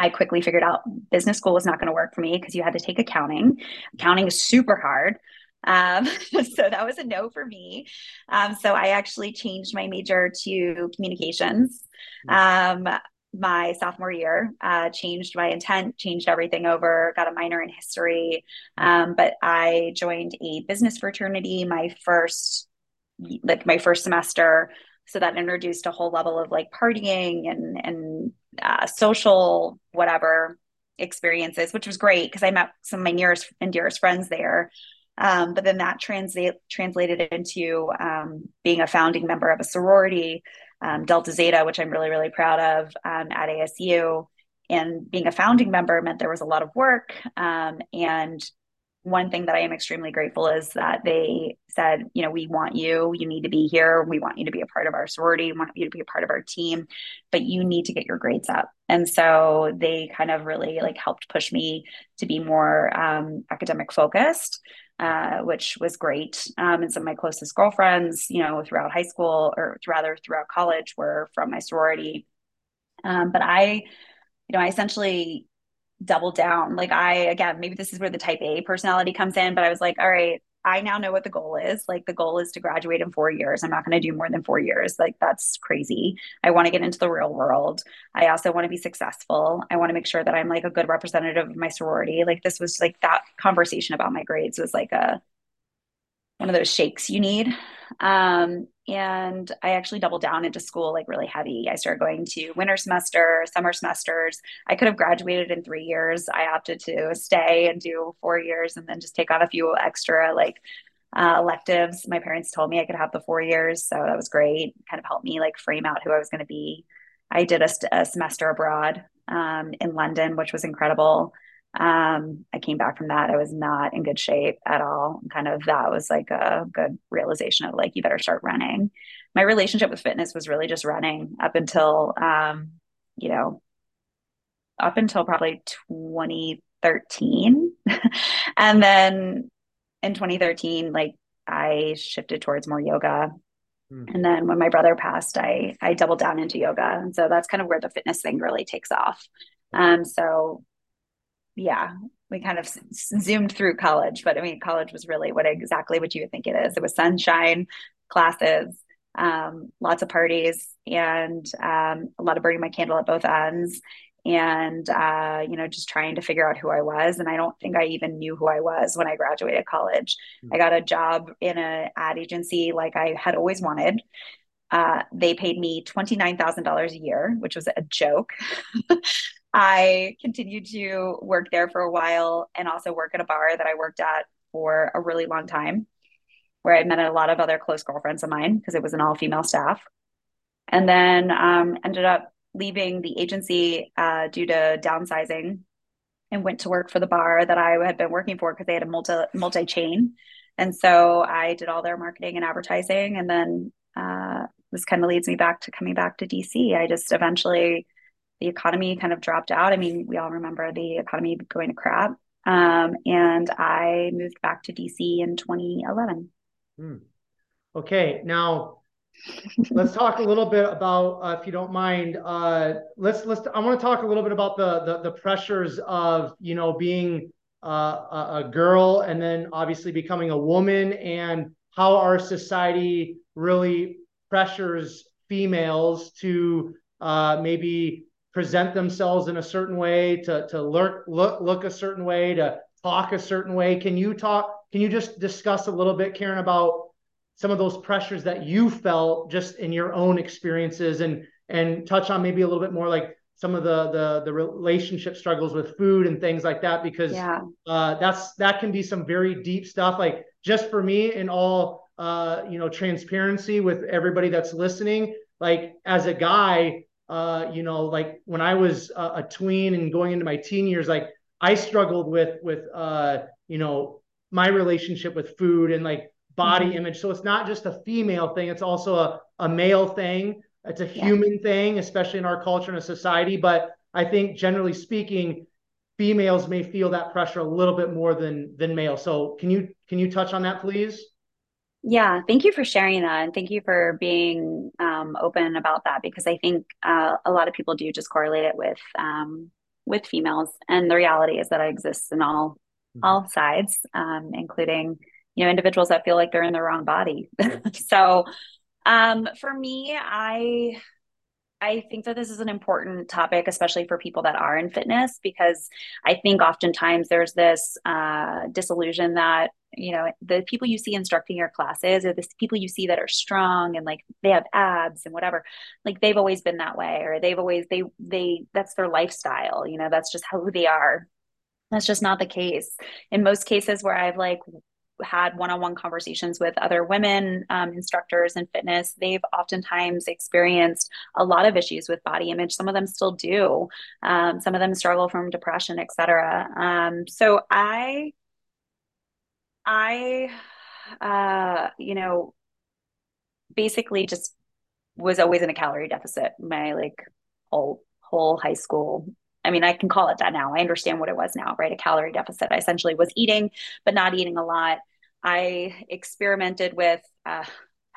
I quickly figured out business school was not going to work for me because you had to take accounting. Accounting is super hard. Um, so that was a no for me. Um, so I actually changed my major to communications. Um, my sophomore year, uh, changed my intent, changed everything over, got a minor in history. Um, but I joined a business fraternity my first, like my first semester. So that introduced a whole level of like partying and and uh, social whatever experiences, which was great because I met some of my nearest and dearest friends there. Um, but then that translate translated into um, being a founding member of a sorority, um, Delta Zeta, which I'm really really proud of um, at ASU. And being a founding member meant there was a lot of work, um, and one thing that I am extremely grateful is that they said, you know, we want you, you need to be here. We want you to be a part of our sorority, we want you to be a part of our team, but you need to get your grades up. And so they kind of really like helped push me to be more um, academic focused. Uh, which was great. Um, and some of my closest girlfriends, you know, throughout high school or rather throughout college were from my sorority. Um, but I, you know, I essentially double down. Like I again, maybe this is where the type A personality comes in, but I was like, all right, I now know what the goal is. Like the goal is to graduate in 4 years. I'm not going to do more than 4 years. Like that's crazy. I want to get into the real world. I also want to be successful. I want to make sure that I'm like a good representative of my sorority. Like this was like that conversation about my grades was like a one of those shakes you need. Um, and I actually doubled down into school like really heavy. I started going to winter semester, summer semesters. I could have graduated in three years. I opted to stay and do four years and then just take on a few extra like uh, electives. My parents told me I could have the four years, so that was great. Kind of helped me like frame out who I was going to be. I did a, a semester abroad um, in London, which was incredible. Um, I came back from that. I was not in good shape at all. Kind of that was like a good realization of like, you better start running. My relationship with fitness was really just running up until, um, you know, up until probably 2013. and then in 2013, like I shifted towards more yoga. Mm. And then when my brother passed, I I doubled down into yoga. And so that's kind of where the fitness thing really takes off. Um, so yeah, we kind of zoomed through college, but I mean, college was really what exactly what you would think it is. It was sunshine, classes, um, lots of parties, and um, a lot of burning my candle at both ends and uh, you know just trying to figure out who i was and i don't think i even knew who i was when i graduated college mm-hmm. i got a job in an ad agency like i had always wanted uh, they paid me $29000 a year which was a joke i continued to work there for a while and also work at a bar that i worked at for a really long time where i met a lot of other close girlfriends of mine because it was an all female staff and then um, ended up leaving the agency uh, due to downsizing and went to work for the bar that I had been working for because they had a multi multi chain. And so I did all their marketing and advertising. And then uh, this kind of leads me back to coming back to DC. I just eventually, the economy kind of dropped out. I mean, we all remember the economy going to crap. Um, and I moved back to DC in 2011. Hmm. Okay. Now, let's talk a little bit about, uh, if you don't mind, uh, let's let's. I want to talk a little bit about the the, the pressures of you know being uh, a, a girl and then obviously becoming a woman and how our society really pressures females to uh, maybe present themselves in a certain way, to to look look look a certain way, to talk a certain way. Can you talk? Can you just discuss a little bit, Caren, about some of those pressures that you felt just in your own experiences and and touch on maybe a little bit more like some of the the the relationship struggles with food and things like that because yeah. uh, that's that can be some very deep stuff like just for me in all uh, you know transparency with everybody that's listening like as a guy uh, you know like when i was a, a tween and going into my teen years like i struggled with with uh, you know my relationship with food and like body mm-hmm. image. So it's not just a female thing, it's also a, a male thing. It's a human yeah. thing, especially in our culture and a society. But I think generally speaking, females may feel that pressure a little bit more than than males. So can you can you touch on that, please? Yeah, thank you for sharing that, and thank you for being um, open about that because I think uh, a lot of people do just correlate it with um, with females, and the reality is that it exists in all mm-hmm. all sides, um, including you know individuals that feel like they're in the wrong body so um for me i I think that this is an important topic, especially for people that are in fitness, because I think oftentimes there's this uh, disillusion that you know the people you see instructing your classes or the people you see that are strong and like they have abs and whatever, like they've always been that way, or they've always they they that's their lifestyle. You know, that's just how they are. That's just not the case. In most cases where I've like had one-on-one conversations with other women um, instructors in fitness they've oftentimes experienced a lot of issues with body image some of them still do um, some of them struggle from depression etc um, so i i uh, you know basically just was always in a calorie deficit my like whole whole high school I mean, I can call it that now. I understand what it was now, right? A calorie deficit. I essentially was eating, but not eating a lot. I experimented with uh,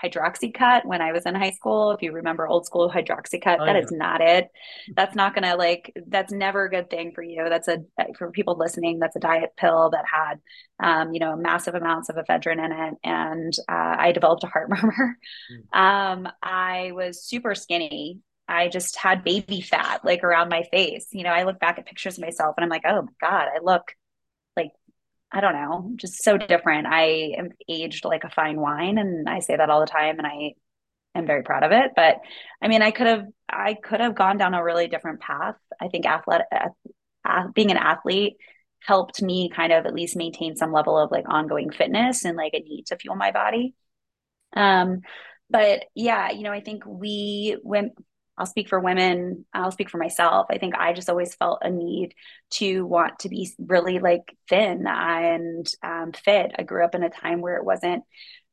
hydroxycut when I was in high school. If you remember old school hydroxycut, oh, that yeah. is not it. That's not going to like, that's never a good thing for you. That's a, for people listening, that's a diet pill that had, um, you know, massive amounts of ephedrine in it. And uh, I developed a heart murmur. Mm. Um, I was super skinny. I just had baby fat like around my face. You know, I look back at pictures of myself and I'm like, oh my God, I look I don't know, just so different. I am aged like a fine wine, and I say that all the time, and I am very proud of it. But I mean, I could have, I could have gone down a really different path. I think athletic, being an athlete helped me kind of at least maintain some level of like ongoing fitness and like a need to fuel my body. Um, but yeah, you know, I think we when I'll speak for women. I'll speak for myself. I think I just always felt a need to want to be really like thin and um, fit. I grew up in a time where it wasn't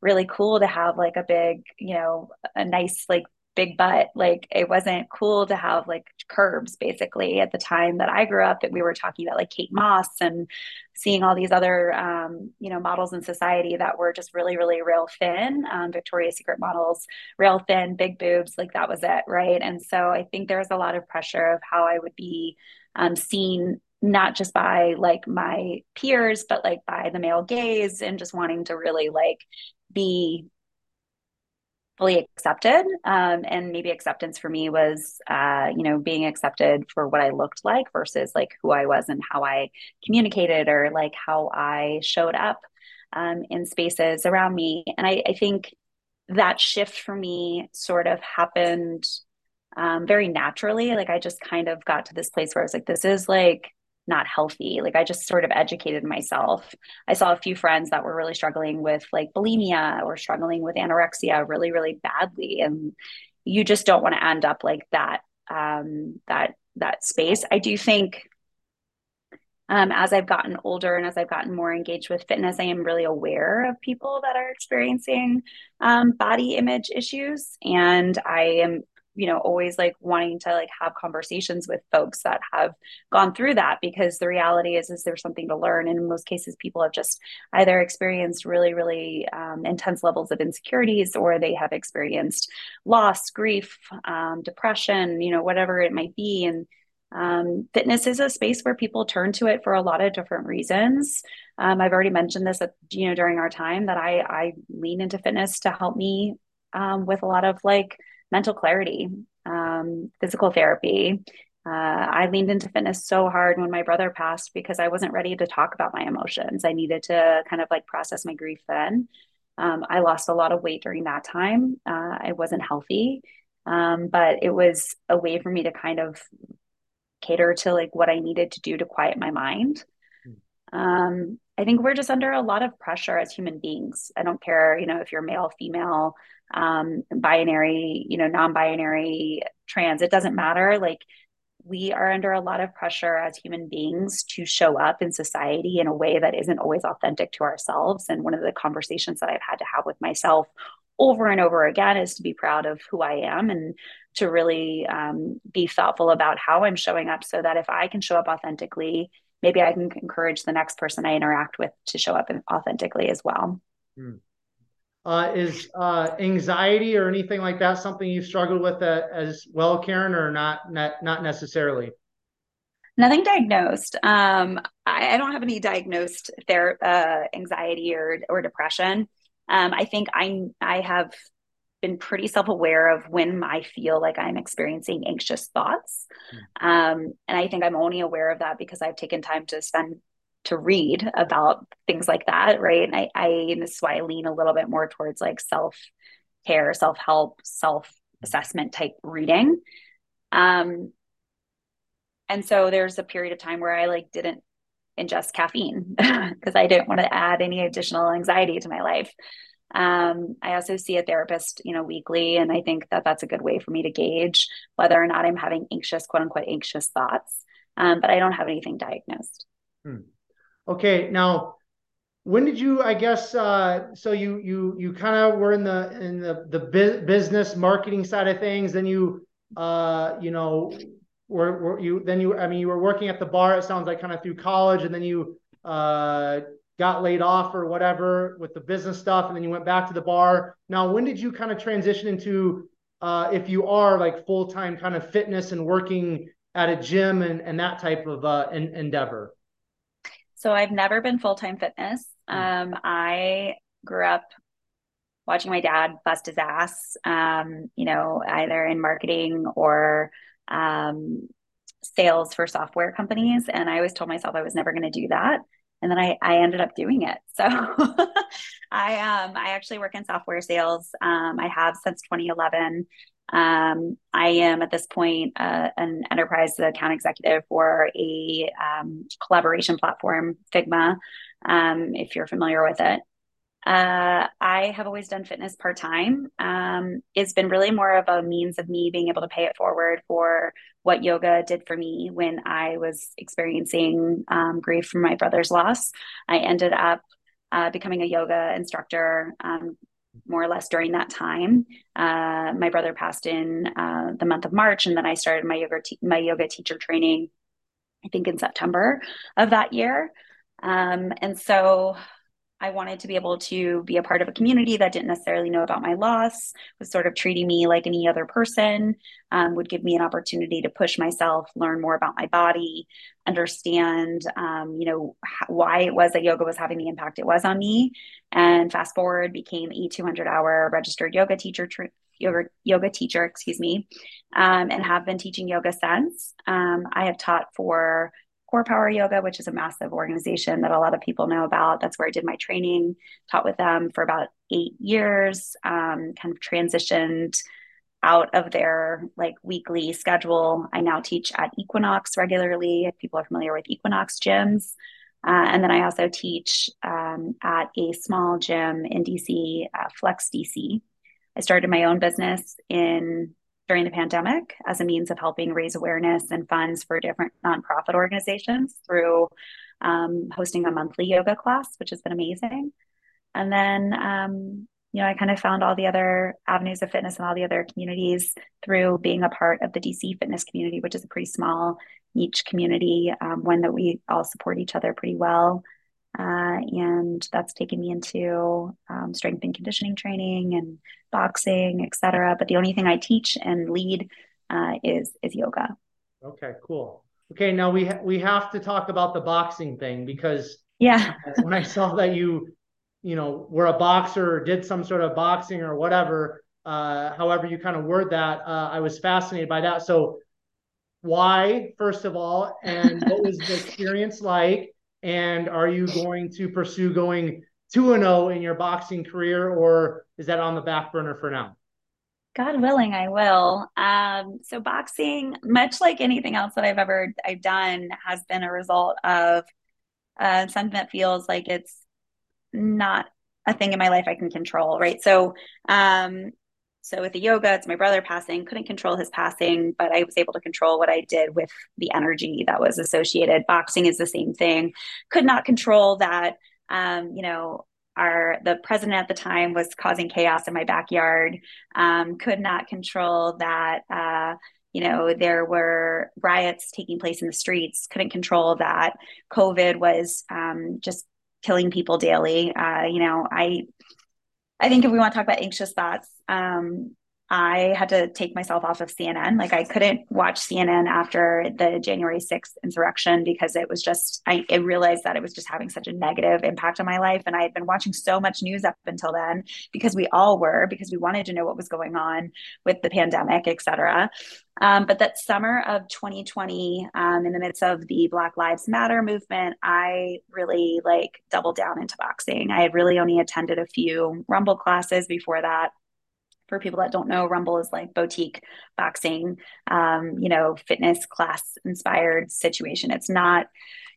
really cool to have like a big, you know, a nice like big butt. Like it wasn't cool to have like curves basically at the time that I grew up that we were talking about like Kate Moss and seeing all these other um, you know models in society that were just really really real thin um, Victoria's Secret models real thin big boobs like that was it right and so I think there was a lot of pressure of how I would be um, seen not just by like my peers but like by the male gaze and just wanting to really like be fully accepted. Um, and maybe acceptance for me was, uh, you know, being accepted for what I looked like versus like who I was and how I communicated or like how I showed up um, in spaces around me. And I, I, think that shift for me sort of happened um, very naturally. Like I just kind of got to this place where I was like, this is like, not healthy. Like I just sort of educated myself. I saw a few friends that were really struggling with like bulimia or struggling with anorexia really, really badly. And you just don't want to end up like that, um, that, that space. I do think um, as I've gotten older and as I've gotten more engaged with fitness, I am really aware of people that are experiencing um, body image issues. And I am you know always like wanting to like have conversations with folks that have gone through that because the reality is is there's something to learn and in most cases people have just either experienced really really um, intense levels of insecurities or they have experienced loss grief um, depression you know whatever it might be and um, fitness is a space where people turn to it for a lot of different reasons. Um, I've already mentioned this, at, you know, during our time that I I lean into fitness to help me um, with a lot of like mental clarity, um, physical therapy. Uh, I leaned into fitness so hard when my brother passed because I wasn't ready to talk about my emotions. I needed to kind of like process my grief then. Um, I lost a lot of weight during that time. Uh, I wasn't healthy, um, but it was a way for me to kind of cater to like what I needed to do to quiet my mind. Hmm. Um, I think we're just under a lot of pressure as human beings. I don't care, you know, if you're male, female, um, binary, you know, non-binary, trans. It doesn't matter. Like we are under a lot of pressure as human beings to show up in society in a way that isn't always authentic to ourselves. And one of the conversations that I've had to have with myself over and over again is to be proud of who I am and to really um, be thoughtful about how I'm showing up so that if I can show up authentically, maybe I can encourage the next person I interact with to show up authentically as well. Hmm. Uh, is uh, anxiety or anything like that something you've struggled with uh, as well, Caren, or not? Not not necessarily. Nothing diagnosed. Um, I, I, don't have any diagnosed there uh, anxiety or or depression. Um, I think I I have been pretty self-aware of when I feel like I'm experiencing anxious thoughts. Mm. Um, and I think I'm only aware of that because I've taken time to spend to read about things like that, right? And I, I and this is why I lean a little bit more towards like self-care, self-help, self-assessment type reading. Um, and so there's a period of time where I like didn't ingest caffeine because I didn't want to add any additional anxiety to my life. Um, I also see a therapist, you know, weekly, and I think that that's a good way for me to gauge whether or not I'm having anxious, quote unquote, anxious thoughts. Um, but I don't have anything diagnosed. Hmm. Okay, now when did you? I guess uh, so. You you you kind of were in the in the the bu- business marketing side of things. Then you uh, you know were, were you then you I mean you were working at the bar. It sounds like kind of through college, and then you uh got laid off or whatever with the business stuff, and then you went back to the bar. Now, when did you kind of transition into, uh, if you are like full time kind of fitness and working at a gym and, and that type of uh, en- endeavor? So I've never been full time fitness. Hmm. Um, I grew up watching my dad bust his ass, um, you know, either in marketing or um, sales for software companies. And I always told myself I was never going to do that and then I, I ended up doing it. So I um I actually work in software sales. Um, I have since 2011. Um, I am at this point uh, an enterprise account executive for a um, collaboration platform, Figma. Um, if you're familiar with it, Uh, I have always done fitness part time. Um, it's been really more of a means of me being able to pay it forward for what yoga did for me when I was experiencing um, grief from my brother's loss. I ended up uh, becoming a yoga instructor um, more or less during that time. Uh, my brother passed in uh, the month of March, and then I started my yoga te- my yoga teacher training. I think in September of that year. Um, and so I wanted to be able to be a part of a community that didn't necessarily know about my loss, was sort of treating me like any other person, um, would give me an opportunity to push myself, learn more about my body, understand, um, you know, why it was that yoga was having the impact it was on me. And fast forward, became a 200 hour registered yoga teacher, yoga, yoga teacher, excuse me, um, and have been teaching yoga since. Um, I have taught for Core Power Yoga, which is a massive organization that a lot of people know about. That's where I did my training, taught with them for about eight years, um, kind of transitioned out of their like weekly schedule. I now teach at Equinox regularly, if people are familiar with Equinox gyms. Uh, and then I also teach um, at a small gym in DC, uh, Flex DC. I started my own business in during the pandemic as a means of helping raise awareness and funds for different nonprofit organizations through um, hosting a monthly yoga class, which has been amazing. And then, um, you know, I kind of found all the other avenues of fitness and all the other communities through being a part of the DC fitness community, which is a pretty small niche community, um, one that we all support each other pretty well. Uh, and that's taken me into um, strength and conditioning training and boxing, etc. But the only thing I teach and lead uh, is is yoga. Okay, cool. Okay, now we ha- we have to talk about the boxing thing because yeah, when I saw that you you know were a boxer or did some sort of boxing or whatever, uh, however you kind of word that, uh, I was fascinated by that. So why, first of all, and what was the experience like? And are you going to pursue going 2 and 0 in your boxing career, or is that on the back burner for now? God willing, I will. Um, so boxing, much like anything else that I've ever I've done, has been a result of uh, something that feels like it's not a thing in my life I can control, right? So um, so with the yoga, it's my brother passing, couldn't control his passing, but I was able to control what I did with the energy that was associated. Boxing is the same thing. Could not control that. Um, you know, our the president at the time was causing chaos in my backyard. Um, could not control that. Uh, you know, there were riots taking place in the streets. Couldn't control that. COVID was um, just killing people daily. Uh, you know, I I think if we want to talk about anxious thoughts, um, I had to take myself off of CNN. Like I couldn't watch CNN after the January 6th insurrection because it was just, I, realized that it was just having such a negative impact on my life. And I had been watching so much news up until then because we all were, because we wanted to know what was going on with the pandemic, et cetera. Um, but that summer of 2020, um, in the midst of the Black Lives Matter movement, I really like doubled down into boxing. I had really only attended a few Rumble classes before that for people that don't know, Rumble is like boutique boxing, um, you know, fitness class inspired situation. It's not,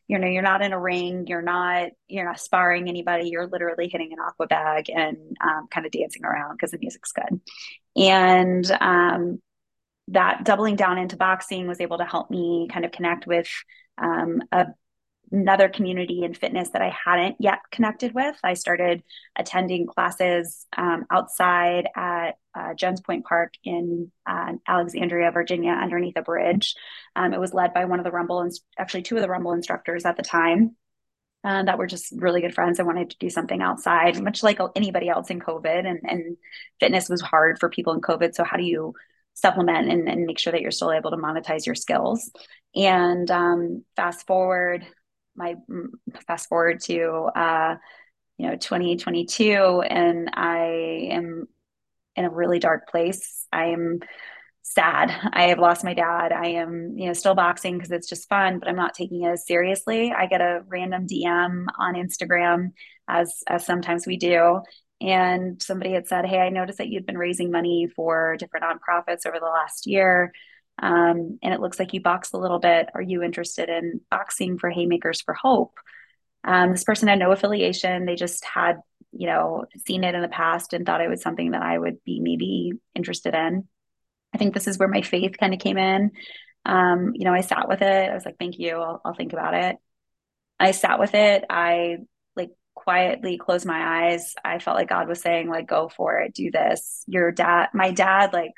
you know, you're not in a ring, you're not, you're not sparring anybody. You're literally hitting an aqua bag and um, kind of dancing around because the music's good. And um, that doubling down into boxing was able to help me kind of connect with um, a another community in fitness that I hadn't yet connected with. I started attending classes um, outside at uh, Jones Point Park in uh, Alexandria, Virginia, underneath a bridge. Um, it was led by one of the Rumble, and actually two of the Rumble instructors at the time. Uh, that were just really good friends. I wanted to do something outside, much like anybody else in COVID, and, and fitness was hard for people in COVID. So, how do you supplement and, and make sure that you're still able to monetize your skills? And um, fast forward my fast forward to uh, you know 2022 and i am in a really dark place. I am sad. I have lost my dad. I am you know still boxing because it's just fun but i'm not taking it as seriously. I get a random dm on instagram as as sometimes we do and somebody had said hey i noticed that you'd been raising money for different nonprofits over the last year um, and it looks like you box a little bit. Are you interested in boxing for Haymakers for Hope? Um, this person had no affiliation. They just had you know, seen it in the past and thought it was something that I would be maybe interested in. I think this is where my faith kind of came in. Um, you know, I sat with it. I was like, thank you. I'll, I'll think about it. I sat with it. I like quietly closed my eyes. I felt like God was saying, like, go for it, do this. Your dad, my dad, like,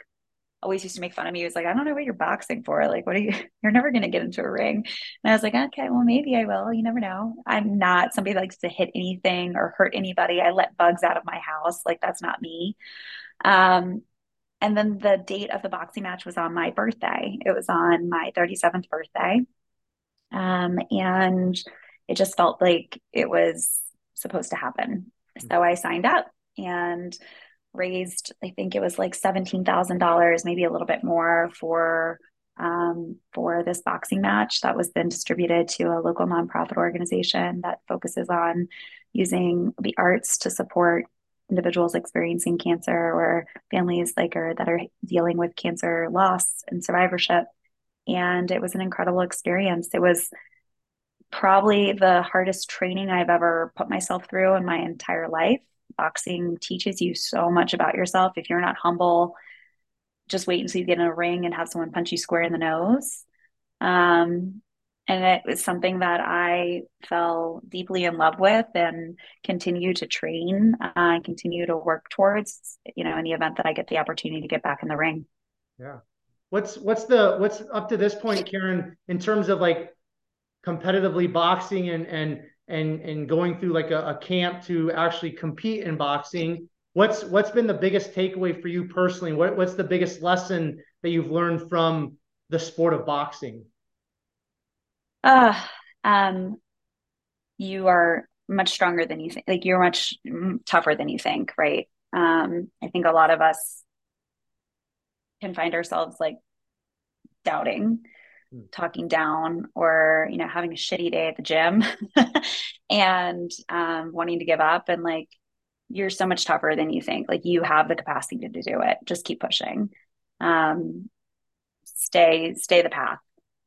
always used to make fun of me. He was like, I don't know what you're boxing for. Like, what are you? You're never going to get into a ring. And I was like, okay, well, maybe I will. You never know. I'm not somebody that likes to hit anything or hurt anybody. I let bugs out of my house. Like, that's not me. Um, and then the date of the boxing match was on my birthday. It was on my 37th birthday. Um, and it just felt like it was supposed to happen. So I signed up and raised, I think it was like $17,000, maybe a little bit more for um, for this boxing match that was then distributed to a local nonprofit organization that focuses on using the arts to support individuals experiencing cancer or families like or that are dealing with cancer loss and survivorship. And it was an incredible experience. It was probably the hardest training I've ever put myself through in my entire life. Boxing teaches you so much about yourself. If you're not humble, just wait until you get in a ring and have someone punch you square in the nose. Um, and it was something that I fell deeply in love with and continue to train uh, and continue to work towards, you know, in the event that I get the opportunity to get back in the ring. Yeah. What's what's the what's up to this point, Caren, in terms of like competitively boxing and and and and going through like a, a camp to actually compete in boxing? What's what's been the biggest takeaway for you personally? What what's the biggest lesson that you've learned from the sport of boxing? uh, um, you are much stronger than you think. Like you're much tougher than you think, right? Um, I think a lot of us can find ourselves like doubting, mm. Talking down, or you know, having a shitty day at the gym, and um, wanting to give up. And like, you're so much tougher than you think. Like you have the capacity to do it. Just keep pushing. Um, stay, stay the path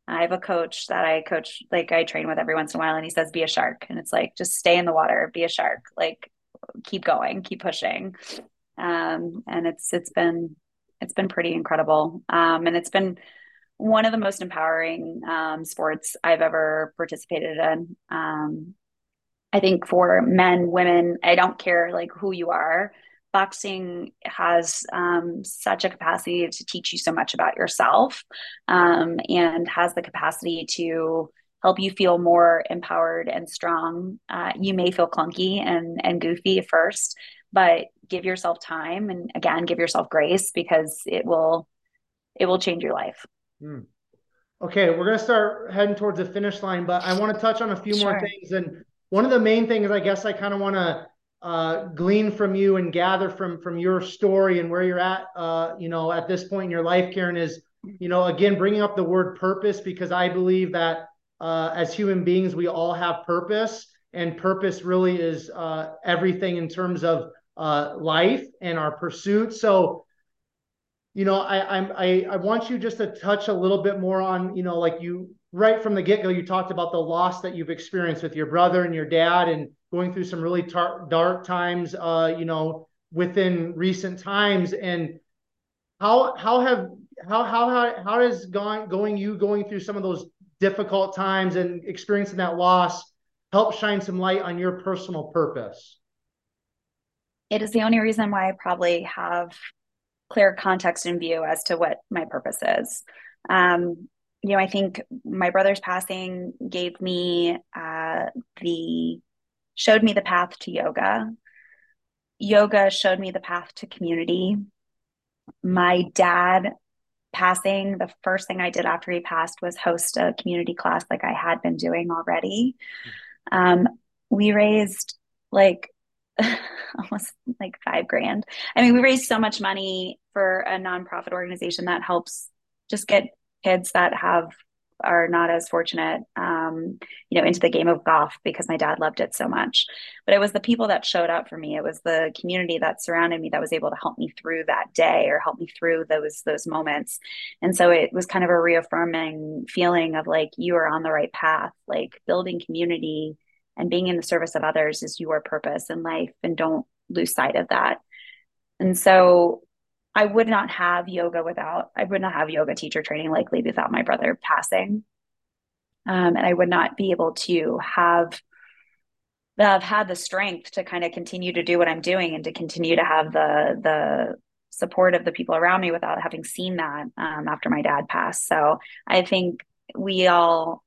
I have a coach that I coach, like I train with every once in a while, and he says, be a shark. And it's like, just stay in the water, be a shark, like keep going, keep pushing. Um, and it's, it's been, it's been pretty incredible. Um, and it's been one of the most empowering um, sports I've ever participated in. Um, I think for men, women, I don't care like who you are boxing has um, such a capacity to teach you so much about yourself um, and has the capacity to help you feel more empowered and strong. Uh, you may feel clunky and, and goofy at first, but give yourself time and again, give yourself grace because it will, it will change your life. Hmm. Okay, we're going to start heading towards the finish line, but I want to touch on a few sure. more things. And one of the main things I guess I kind of want to uh, glean from you and gather from from your story and where you're at, uh, you know, at this point in your life, Caren, is you know, again, bringing up the word purpose because I believe that uh, as human beings, we all have purpose, and purpose really is uh, everything in terms of uh, life and our pursuit. So, you know, I, I'm I I want you just to touch a little bit more on, you know, like you right from the get go, you talked about the loss that you've experienced with your brother and your dad, and going through some really tar- dark times, uh, you know, within recent times. And how how have how how how, how has gone going you going through some of those difficult times and experiencing that loss help shine some light on your personal purpose? It is the only reason why I probably have clear context and view as to what my purpose is. Um, you know, I think my brother's passing gave me uh, the showed me the path to yoga. Yoga showed me the path to community. My dad passing, the first thing I did after he passed was host a community class like I had been doing already. Um, we raised like almost like five grand. I mean, we raised so much money for a nonprofit organization that helps just get kids that have are not as fortunate, um, you know, into the game of golf because my dad loved it so much. But it was the people that showed up for me. It was the community that surrounded me that was able to help me through that day or help me through those those moments. And so it was kind of a reaffirming feeling of like you are on the right path, like building community and being in the service of others is your purpose in life and don't lose sight of that. And so i would not have yoga without i would not have yoga teacher training likely without my brother passing. Um, and i would not be able to have have had the strength to kind of continue to do what i'm doing and to continue to have the the support of the people around me without having seen that um, after my dad passed. So i think we all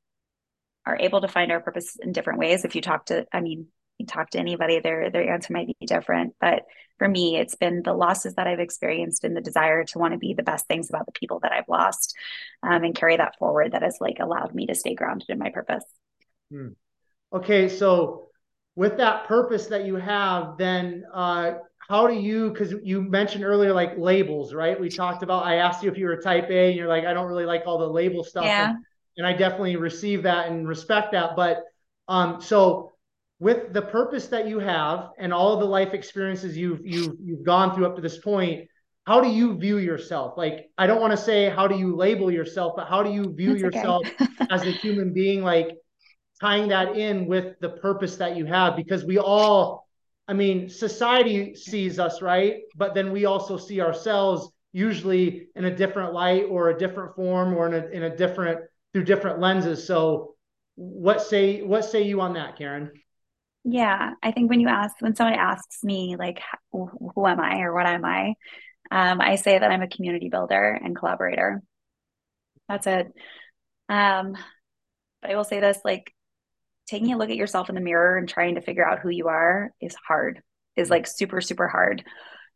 are able to find our purpose in different ways. If you talk to, I mean, you talk to anybody, their their answer might be different. But for me, it's been the losses that I've experienced and the desire to want to be the best things about the people that I've lost, um, and carry that forward. That has like allowed me to stay grounded in my purpose. Hmm. Okay, so with that purpose that you have, then uh, how do you? Because you mentioned earlier, like labels, right? We talked about. I asked you if you were Type A, and you're like, I don't really like all the label stuff. Yeah. And, and I definitely receive that and respect that. But um, so with the purpose that you have and all of the life experiences you've you've you've gone through up to this point, how do you view yourself? Like, I don't want to say how do you label yourself, but how do you view That's yourself okay. as a human being? Like tying that in with the purpose that you have, because we all, I mean, society sees us right, but then we also see ourselves usually in a different light or a different form or in a in a different through different lenses. So what say what say you on that, Caren? Yeah, I think when you ask when someone asks me like who am I or what am I, um, I say that I'm a community builder and collaborator. That's it. Um, but I will say this like taking a look at yourself in the mirror and trying to figure out who you are is hard, is like super, super hard.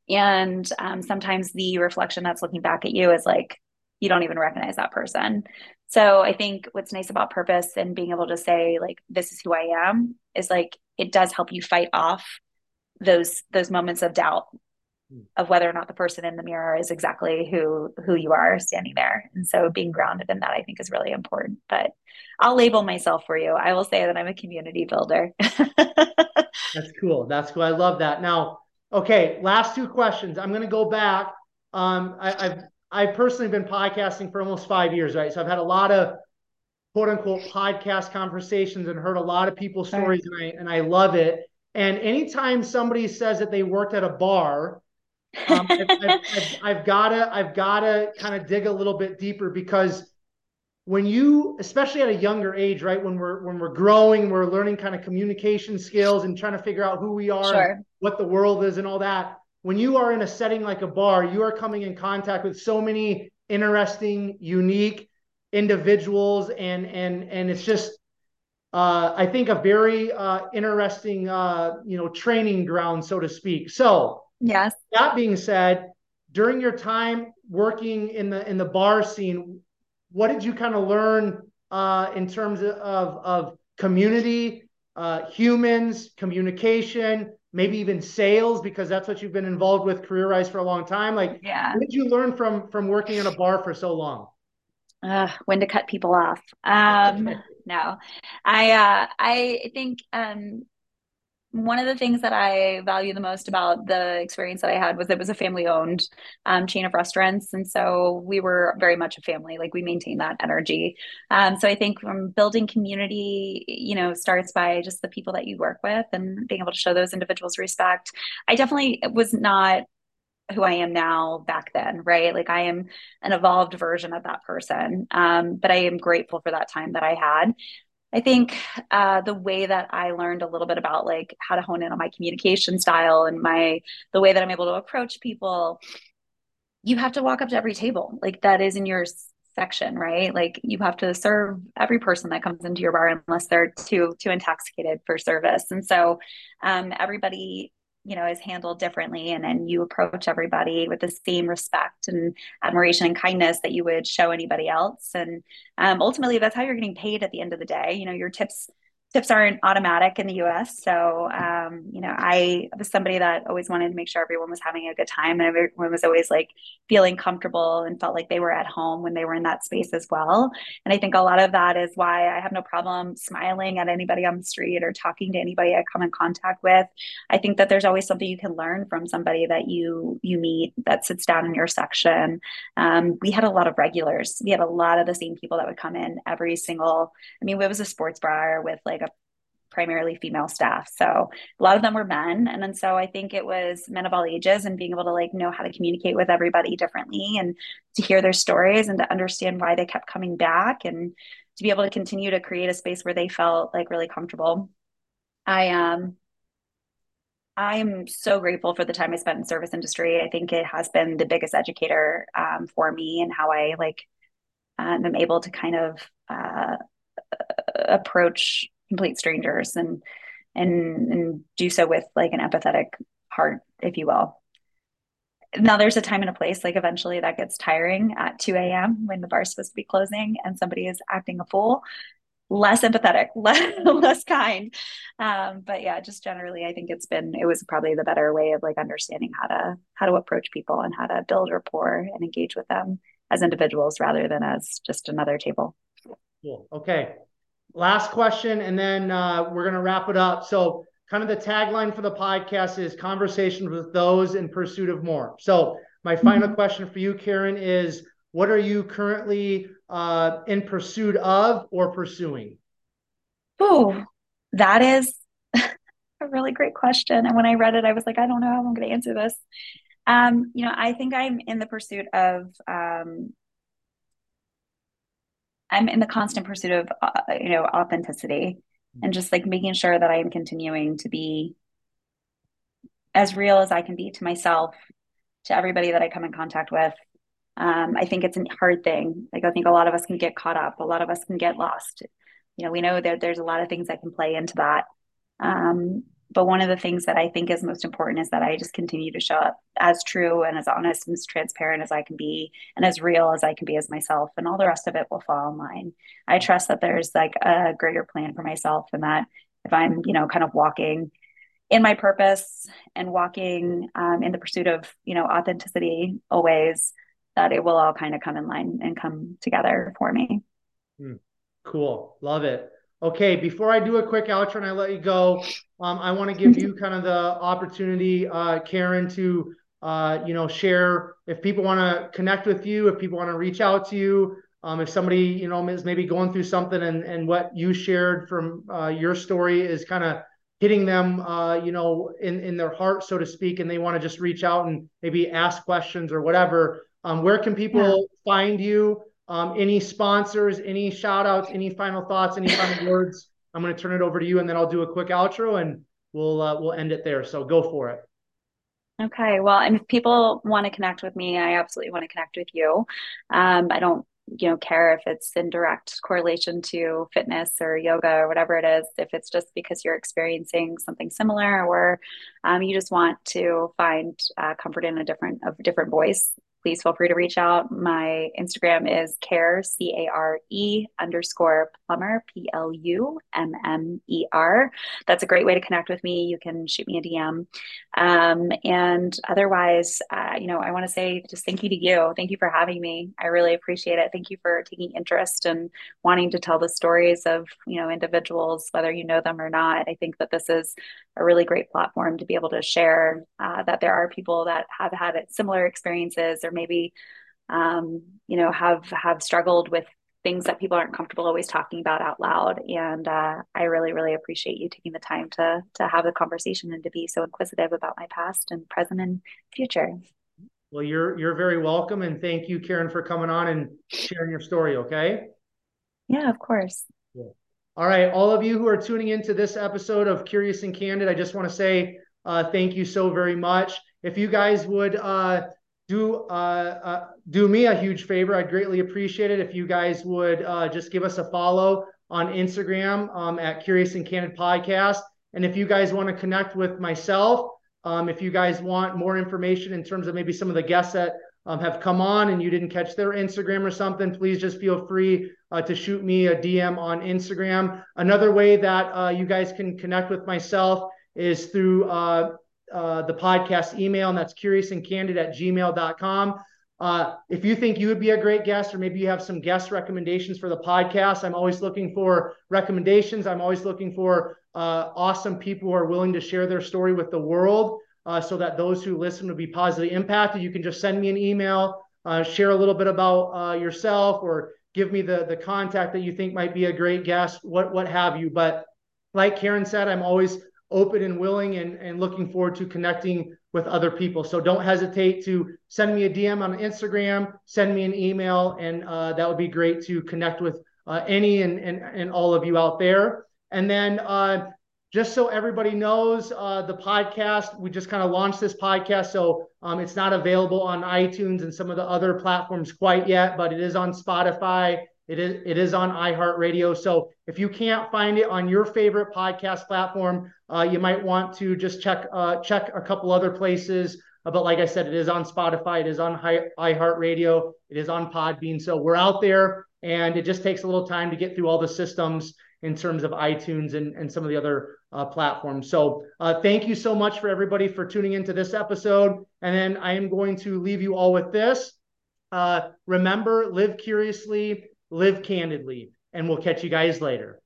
And um, sometimes the reflection that's looking back at you is like, you don't even recognize that person. So I think what's nice about purpose and being able to say like this is who I am is like it does help you fight off those those moments of doubt hmm. of whether or not the person in the mirror is exactly who who you are standing there. And so being grounded in that I think is really important. But I'll label myself for you. I will say that I'm a community builder. That's cool. That's cool. I love that. Now, okay, last two questions. I'm going to go back. Um, I, I've I've personally been podcasting for almost five years, right? So I've had a lot of quote unquote podcast conversations and heard a lot of people's stories, and I and I love it. And anytime somebody says that they worked at a bar, um, I've, I've, I've, I've gotta I've gotta kind of dig a little bit deeper because when you especially at a younger age right when we're when we're growing we're learning kind of communication skills and trying to figure out who we are sure. what the world is and all that when you are in a setting like a bar, you are coming in contact with so many interesting, unique individuals, and and and it's just uh, I think a very uh, interesting uh, you know training ground, so to speak. So yes. That being said, during your time working in the in the bar scene, what did you kind of learn uh, in terms of of community, uh, humans, communication? Maybe even sales because that's what you've been involved with career-wise for a long time. Like yeah. what did you learn from from working in a bar for so long? Uh, when to cut people off. Um no. I uh i think um one of the things that I value the most about the experience that I had was it was a family owned um, chain of restaurants. And so we were very much a family, like we maintain that energy. Um, so I think from building community, you know, starts by just the people that you work with and being able to show those individuals respect. I definitely was not who I am now back then, right? Like I am an evolved version of that person. Um, but I am grateful for that time that I had. I think uh, the way that I learned a little bit about like how to hone in on my communication style and my the way that I'm able to approach people, you have to walk up to every table like that is in your section, right? Like you have to serve every person that comes into your bar unless they're too too intoxicated for service. And so um, everybody you know is handled differently and then you approach everybody with the same respect and admiration and kindness that you would show anybody else. And um, ultimately that's how you're getting paid at the end of the day. You know your tips tips aren't automatic in the US. So, um, you know, I was somebody that always wanted to make sure everyone was having a good time and everyone was always like feeling comfortable and felt like they were at home when they were in that space as well. And I think a lot of that is why I have no problem smiling at anybody on the street or talking to anybody I come in contact with. I think that there's always something you can learn from somebody that you you meet that sits down in your section. Um, we had a lot of regulars. We had a lot of the same people that would come in every single. I mean, it was a sports bar with like primarily female staff. So a lot of them were men. And then so I think it was men of all ages and being able to like know how to communicate with everybody differently and to hear their stories and to understand why they kept coming back and to be able to continue to create a space where they felt like really comfortable. I um I am so grateful for the time I spent in service industry. I think it has been the biggest educator um, for me and how I like um, am able to kind of uh, approach complete strangers and and and do so with like an empathetic heart, if you will. Now there's a time and a place. Like eventually that gets tiring at 2 a.m. when the bar's supposed to be closing and somebody is acting a fool less empathetic, less, less kind. Um, but yeah, just generally, I think it's been, it was probably the better way of like understanding how to, how to approach people and how to build rapport and engage with them as individuals rather than as just another table. Cool. Okay. Last question, and then uh, we're going to wrap it up. So, kind of the tagline for the podcast is conversations with those in pursuit of more. So, my final mm-hmm. question for you, Caren, is what are you currently uh, in pursuit of or pursuing? Oh, that is a really great question. And when I read it, I was like, I don't know how I'm going to answer this. Um, you know, I think I'm in the pursuit of, um, I'm in the constant pursuit of, uh, you know, authenticity and just like making sure that I am continuing to be as real as I can be to myself, to everybody that I come in contact with, um, I think it's a hard thing. Like I think a lot of us can get caught up. A lot of us can get lost. You know, we know that there's a lot of things that can play into that. Um, but one of the things that I think is most important is that I just continue to show up as true and as honest and as transparent as I can be and as real as I can be as myself. And all the rest of it will fall in line. I trust that there's like a greater plan for myself and that if I'm, you know, kind of walking in my purpose and walking um, in the pursuit of, you know, authenticity always, that it will all kind of come in line and come together for me. Hmm. Cool. Love it. Okay, before I do a quick outro and I let you go, um, I want to give you kind of the opportunity, uh, Caren, to uh, you know share if people want to connect with you, if people want to reach out to you, um, if somebody you know is maybe going through something and and what you shared from uh, your story is kind of hitting them, uh, you know, in in their heart, so to speak, and they want to just reach out and maybe ask questions or whatever. Um, where can people yeah. find you? Um, any sponsors, any shout outs, any final thoughts, any final words? I'm going to turn it over to you and then I'll do a quick outro and we'll uh, we'll end it there. So go for it. Okay. Well, and if people want to connect with me, I absolutely want to connect with you. Um, I don't, you know, care if it's in direct correlation to fitness or yoga or whatever it is. If it's just because you're experiencing something similar, or um, you just want to find uh, comfort in a different, of different voice, please feel free to reach out. My Instagram is care, C A R E underscore plummer, P L U M M E R. That's a great way to connect with me. You can shoot me a DM. Um, and otherwise, uh, you know, I want to say just thank you to you. Thank you for having me. I really appreciate it. Thank you for taking interest and wanting to tell the stories of, you know, individuals, whether you know them or not. I think that this is a really great platform to be able to share uh, that there are people that have had similar experiences or maybe um, you know have have struggled with things that people aren't comfortable always talking about out loud. And uh, i really really appreciate you taking the time to to have the conversation and to be so inquisitive about my past and present and future. Well you're you're very welcome. And thank you caren for coming on and sharing your story okay? Yeah of course. All right. All of you who are tuning into this episode of curious and candid i just want to say uh, thank you so very much. If you guys would uh, do uh, uh, do me a huge favor. I'd greatly appreciate it if you guys would uh, just give us a follow on Instagram um, at Curious and Candid Podcast. And if you guys want to connect with myself, um, if you guys want more information in terms of maybe some of the guests that um, have come on and you didn't catch their Instagram or something, please just feel free uh, to shoot me a DM on Instagram. Another way that uh, you guys can connect with myself is through uh, the podcast email, and that's curiousandcandid at gmail.com. Uh, if you think you would be a great guest, or maybe you have some guest recommendations for the podcast, I'm always looking for recommendations. I'm always looking for uh, awesome people who are willing to share their story with the world uh, so that those who listen will be positively impacted. You can just send me an email, uh, share a little bit about uh, yourself, or give me the, the contact that you think might be a great guest, what, what have you. But like Caren said, I'm always open and willing and, and looking forward to connecting with other people. So don't hesitate to send me a DM on Instagram, send me an email, and uh, that would be great to connect with uh, any and, and, and all of you out there. And then uh, just so everybody knows, uh, the podcast, we just kind of launched this podcast. So um, it's not available on iTunes and some of the other platforms quite yet, but it is on Spotify. It is it is on iHeartRadio. So if you can't find it on your favorite podcast platform, uh, you might want to just check uh, check a couple other places. Uh, but like I said, it is on Spotify, it is on iHeartRadio, it is on Podbean. So we're out there, and it just takes a little time to get through all the systems in terms of iTunes and, and some of the other uh, platforms. So uh, thank you so much for everybody for tuning into this episode. And then I am going to leave you all with this. Uh, remember, live curiously, live candidly, and we'll catch you guys later.